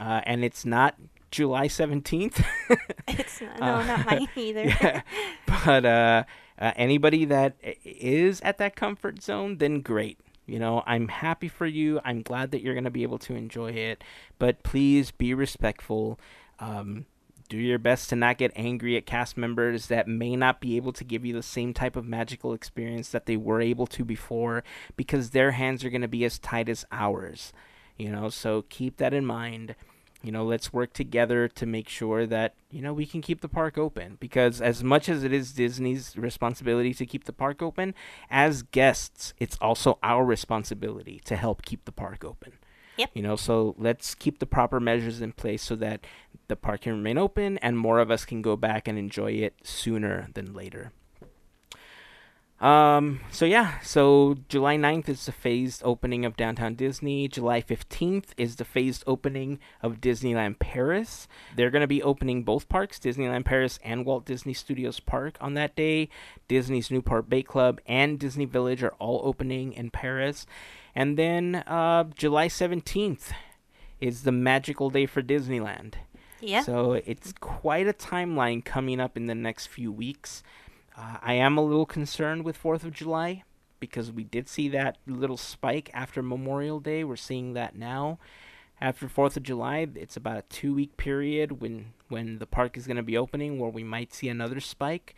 uh, and it's not July 17th. It's no, Uh, not mine either. yeah. But uh, uh, anybody that is at that comfort zone, then great. You know, I'm happy for you. I'm glad that you're going to be able to enjoy it. But please be respectful. Um, do your best to not get angry at cast members that may not be able to give you the same type of magical experience that they were able to before because their hands are going to be as tight as ours. You know, so keep that in mind you know let's work together to make sure that you know we can keep the park open because as much as it is disney's responsibility to keep the park open as guests it's also our responsibility to help keep the park open Yep. you know so let's keep the proper measures in place so that the park can remain open and more of us can go back and enjoy it sooner than later. Um, so yeah, so July 9th is the phased opening of Downtown Disney. July 15th is the phased opening of Disneyland Paris. They're going to be opening both parks, Disneyland Paris and Walt Disney Studios Park on that day. Disney's Newport Bay Club and Disney Village are all opening in Paris. And then uh, July 17th is the magical day for Disneyland. Yeah. So it's quite a timeline coming up in the next few weeks. Uh, I am a little concerned with 4th of July because we did see that little spike after Memorial Day. We're seeing that now. After 4th of July, it's about a two week period when, when the park is going to be opening where we might see another spike.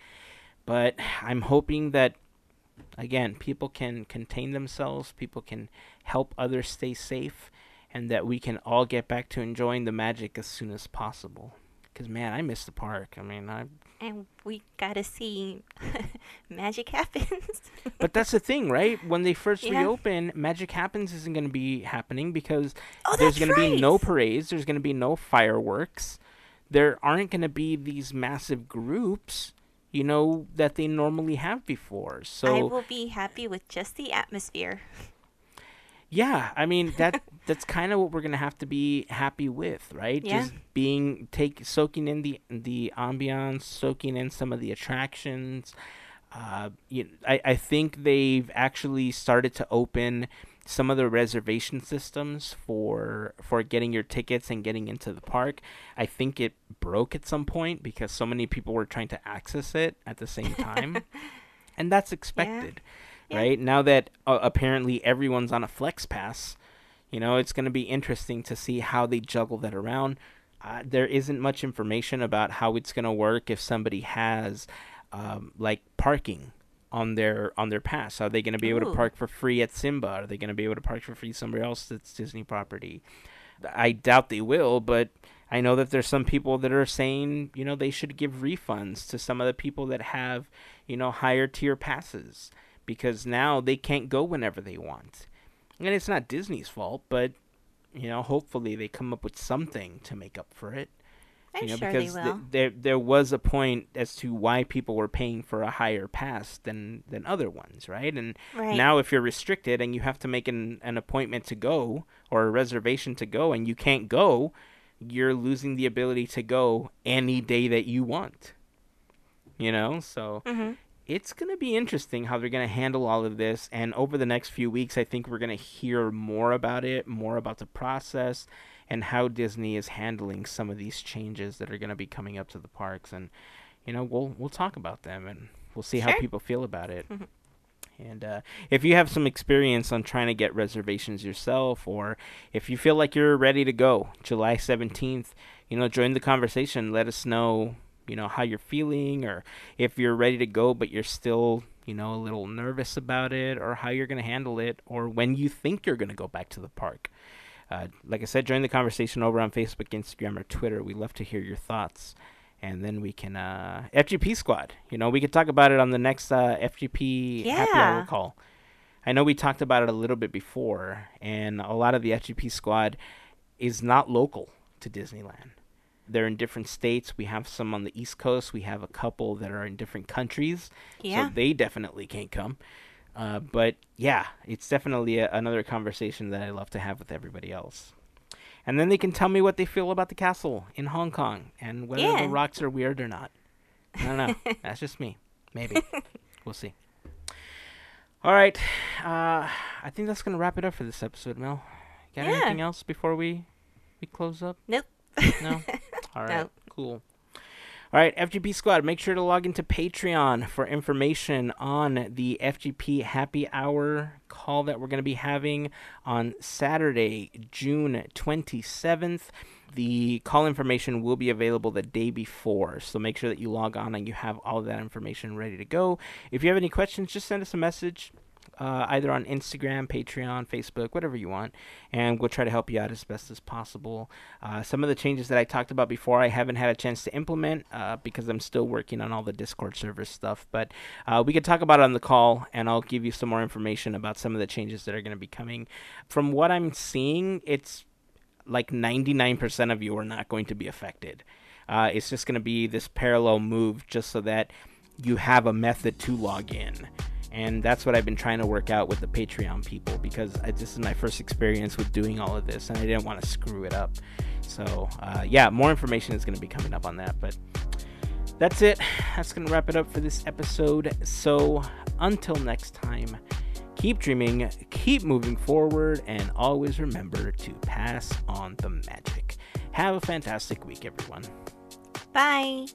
But I'm hoping that, again, people can contain themselves, people can help others stay safe, and that we can all get back to enjoying the magic as soon as possible. Because, man, I miss the park. I mean, I and we gotta see magic happens. but that's the thing, right? When they first Yeah. reopen, Magic Happens isn't going to be happening because Oh, there's going to be no parades, there's going to be no fireworks. There aren't going to be these massive groups, you know, that they normally have before. So I will be happy with just the atmosphere. Yeah, I mean that that's kind of what we're gonna have to be happy with, right? Yeah. Just being take soaking in the the ambiance, soaking in some of the attractions. Uh, you, I I think they've actually started to open some of the reservation systems for for getting your tickets and getting into the park. I think it broke at some point because so many people were trying to access it at the same time, and that's expected Yeah. Right? Now that uh, apparently everyone's on a flex pass, you know, it's going to be interesting to see how they juggle that around. Uh, there isn't much information about how it's going to work if somebody has um, like parking on their on their pass. Are they going to be able to park for free at Simba? Are they going to be able to park for free somewhere else that's Disney property? I doubt they will, but I know that there's some people that are saying, you know, they should give refunds to some of the people that have, you know, higher tier passes because now they can't go whenever they want. And it's not Disney's fault, but you know, hopefully they come up with something to make up for it. I'm you know, sure because they th- will. there there was a point as to why people were paying for a higher pass than than other ones, right? And right. now if you're restricted and you have to make an, an appointment to go or a reservation to go and you can't go, you're losing the ability to go any day that you want. You know, so hmm it's going to be interesting how they're going to handle all of this. And over the next few weeks, I think we're going to hear more about it, more about the process, and how Disney is handling some of these changes that are going to be coming up to the parks. And you know, we'll we'll talk about them and we'll see how people feel about it. Mhm. And uh, if you have some experience on trying to get reservations yourself, or if you feel like you're ready to go, July 17th, you know, join the conversation. Let us know, you know, how you're feeling, or if you're ready to go, but you're still, you know, a little nervous about it, or how you're going to handle it, or when you think you're going to go back to the park. Uh, like I said, join the conversation over on Facebook, Instagram, or Twitter. We love to hear your thoughts. And then we can uh, FGP squad. You know, we could talk about it on the next uh, FGP happy hour call. I know we talked about it a little bit before, and a lot of the FGP squad is not local to Disneyland. They're in different states. We have some on the East Coast. We have a couple that are in different countries. Yeah. So they definitely can't come. Uh, but yeah, it's definitely a, another conversation that I love to have with everybody else. And then they can tell me what they feel about the castle in Hong Kong and whether Yeah. the rocks are weird or not. I don't know. That's just me. Maybe. we'll see. All right. Uh, I think that's going to wrap it up for this episode, Mel. Got Yeah. anything else before we, we close up? Nope. No? All right. Cool. All right, FGP Squad, make sure to log into Patreon for information on the FGP Happy Hour call that we're going to be having on Saturday, June 27th. The call information will be available the day before, so make sure that you log on and you have all of that information ready to go. If you have any questions, just send us a message uh, either on Instagram, Patreon, Facebook, whatever you want, and we'll try to help you out as best as possible. Uh, some of the changes that I talked about before, I haven't had a chance to implement uh, because I'm still working on all the Discord server stuff, but uh, we could talk about it on the call, and I'll give you some more information about some of the changes that are going to be coming. From what I'm seeing, it's like 99% of you are not going to be affected. Uh, it's just going to be this parallel move just so that you have a method to log in. And that's what I've been trying to work out with the Patreon people because I, this is my first experience with doing all of this and I didn't want to screw it up. So, uh, yeah, more information is going to be coming up on that. But that's it. That's going to wrap it up for this episode. So, until next time, keep dreaming, keep moving forward, and always remember to pass on the magic. Have a fantastic week, everyone. Bye.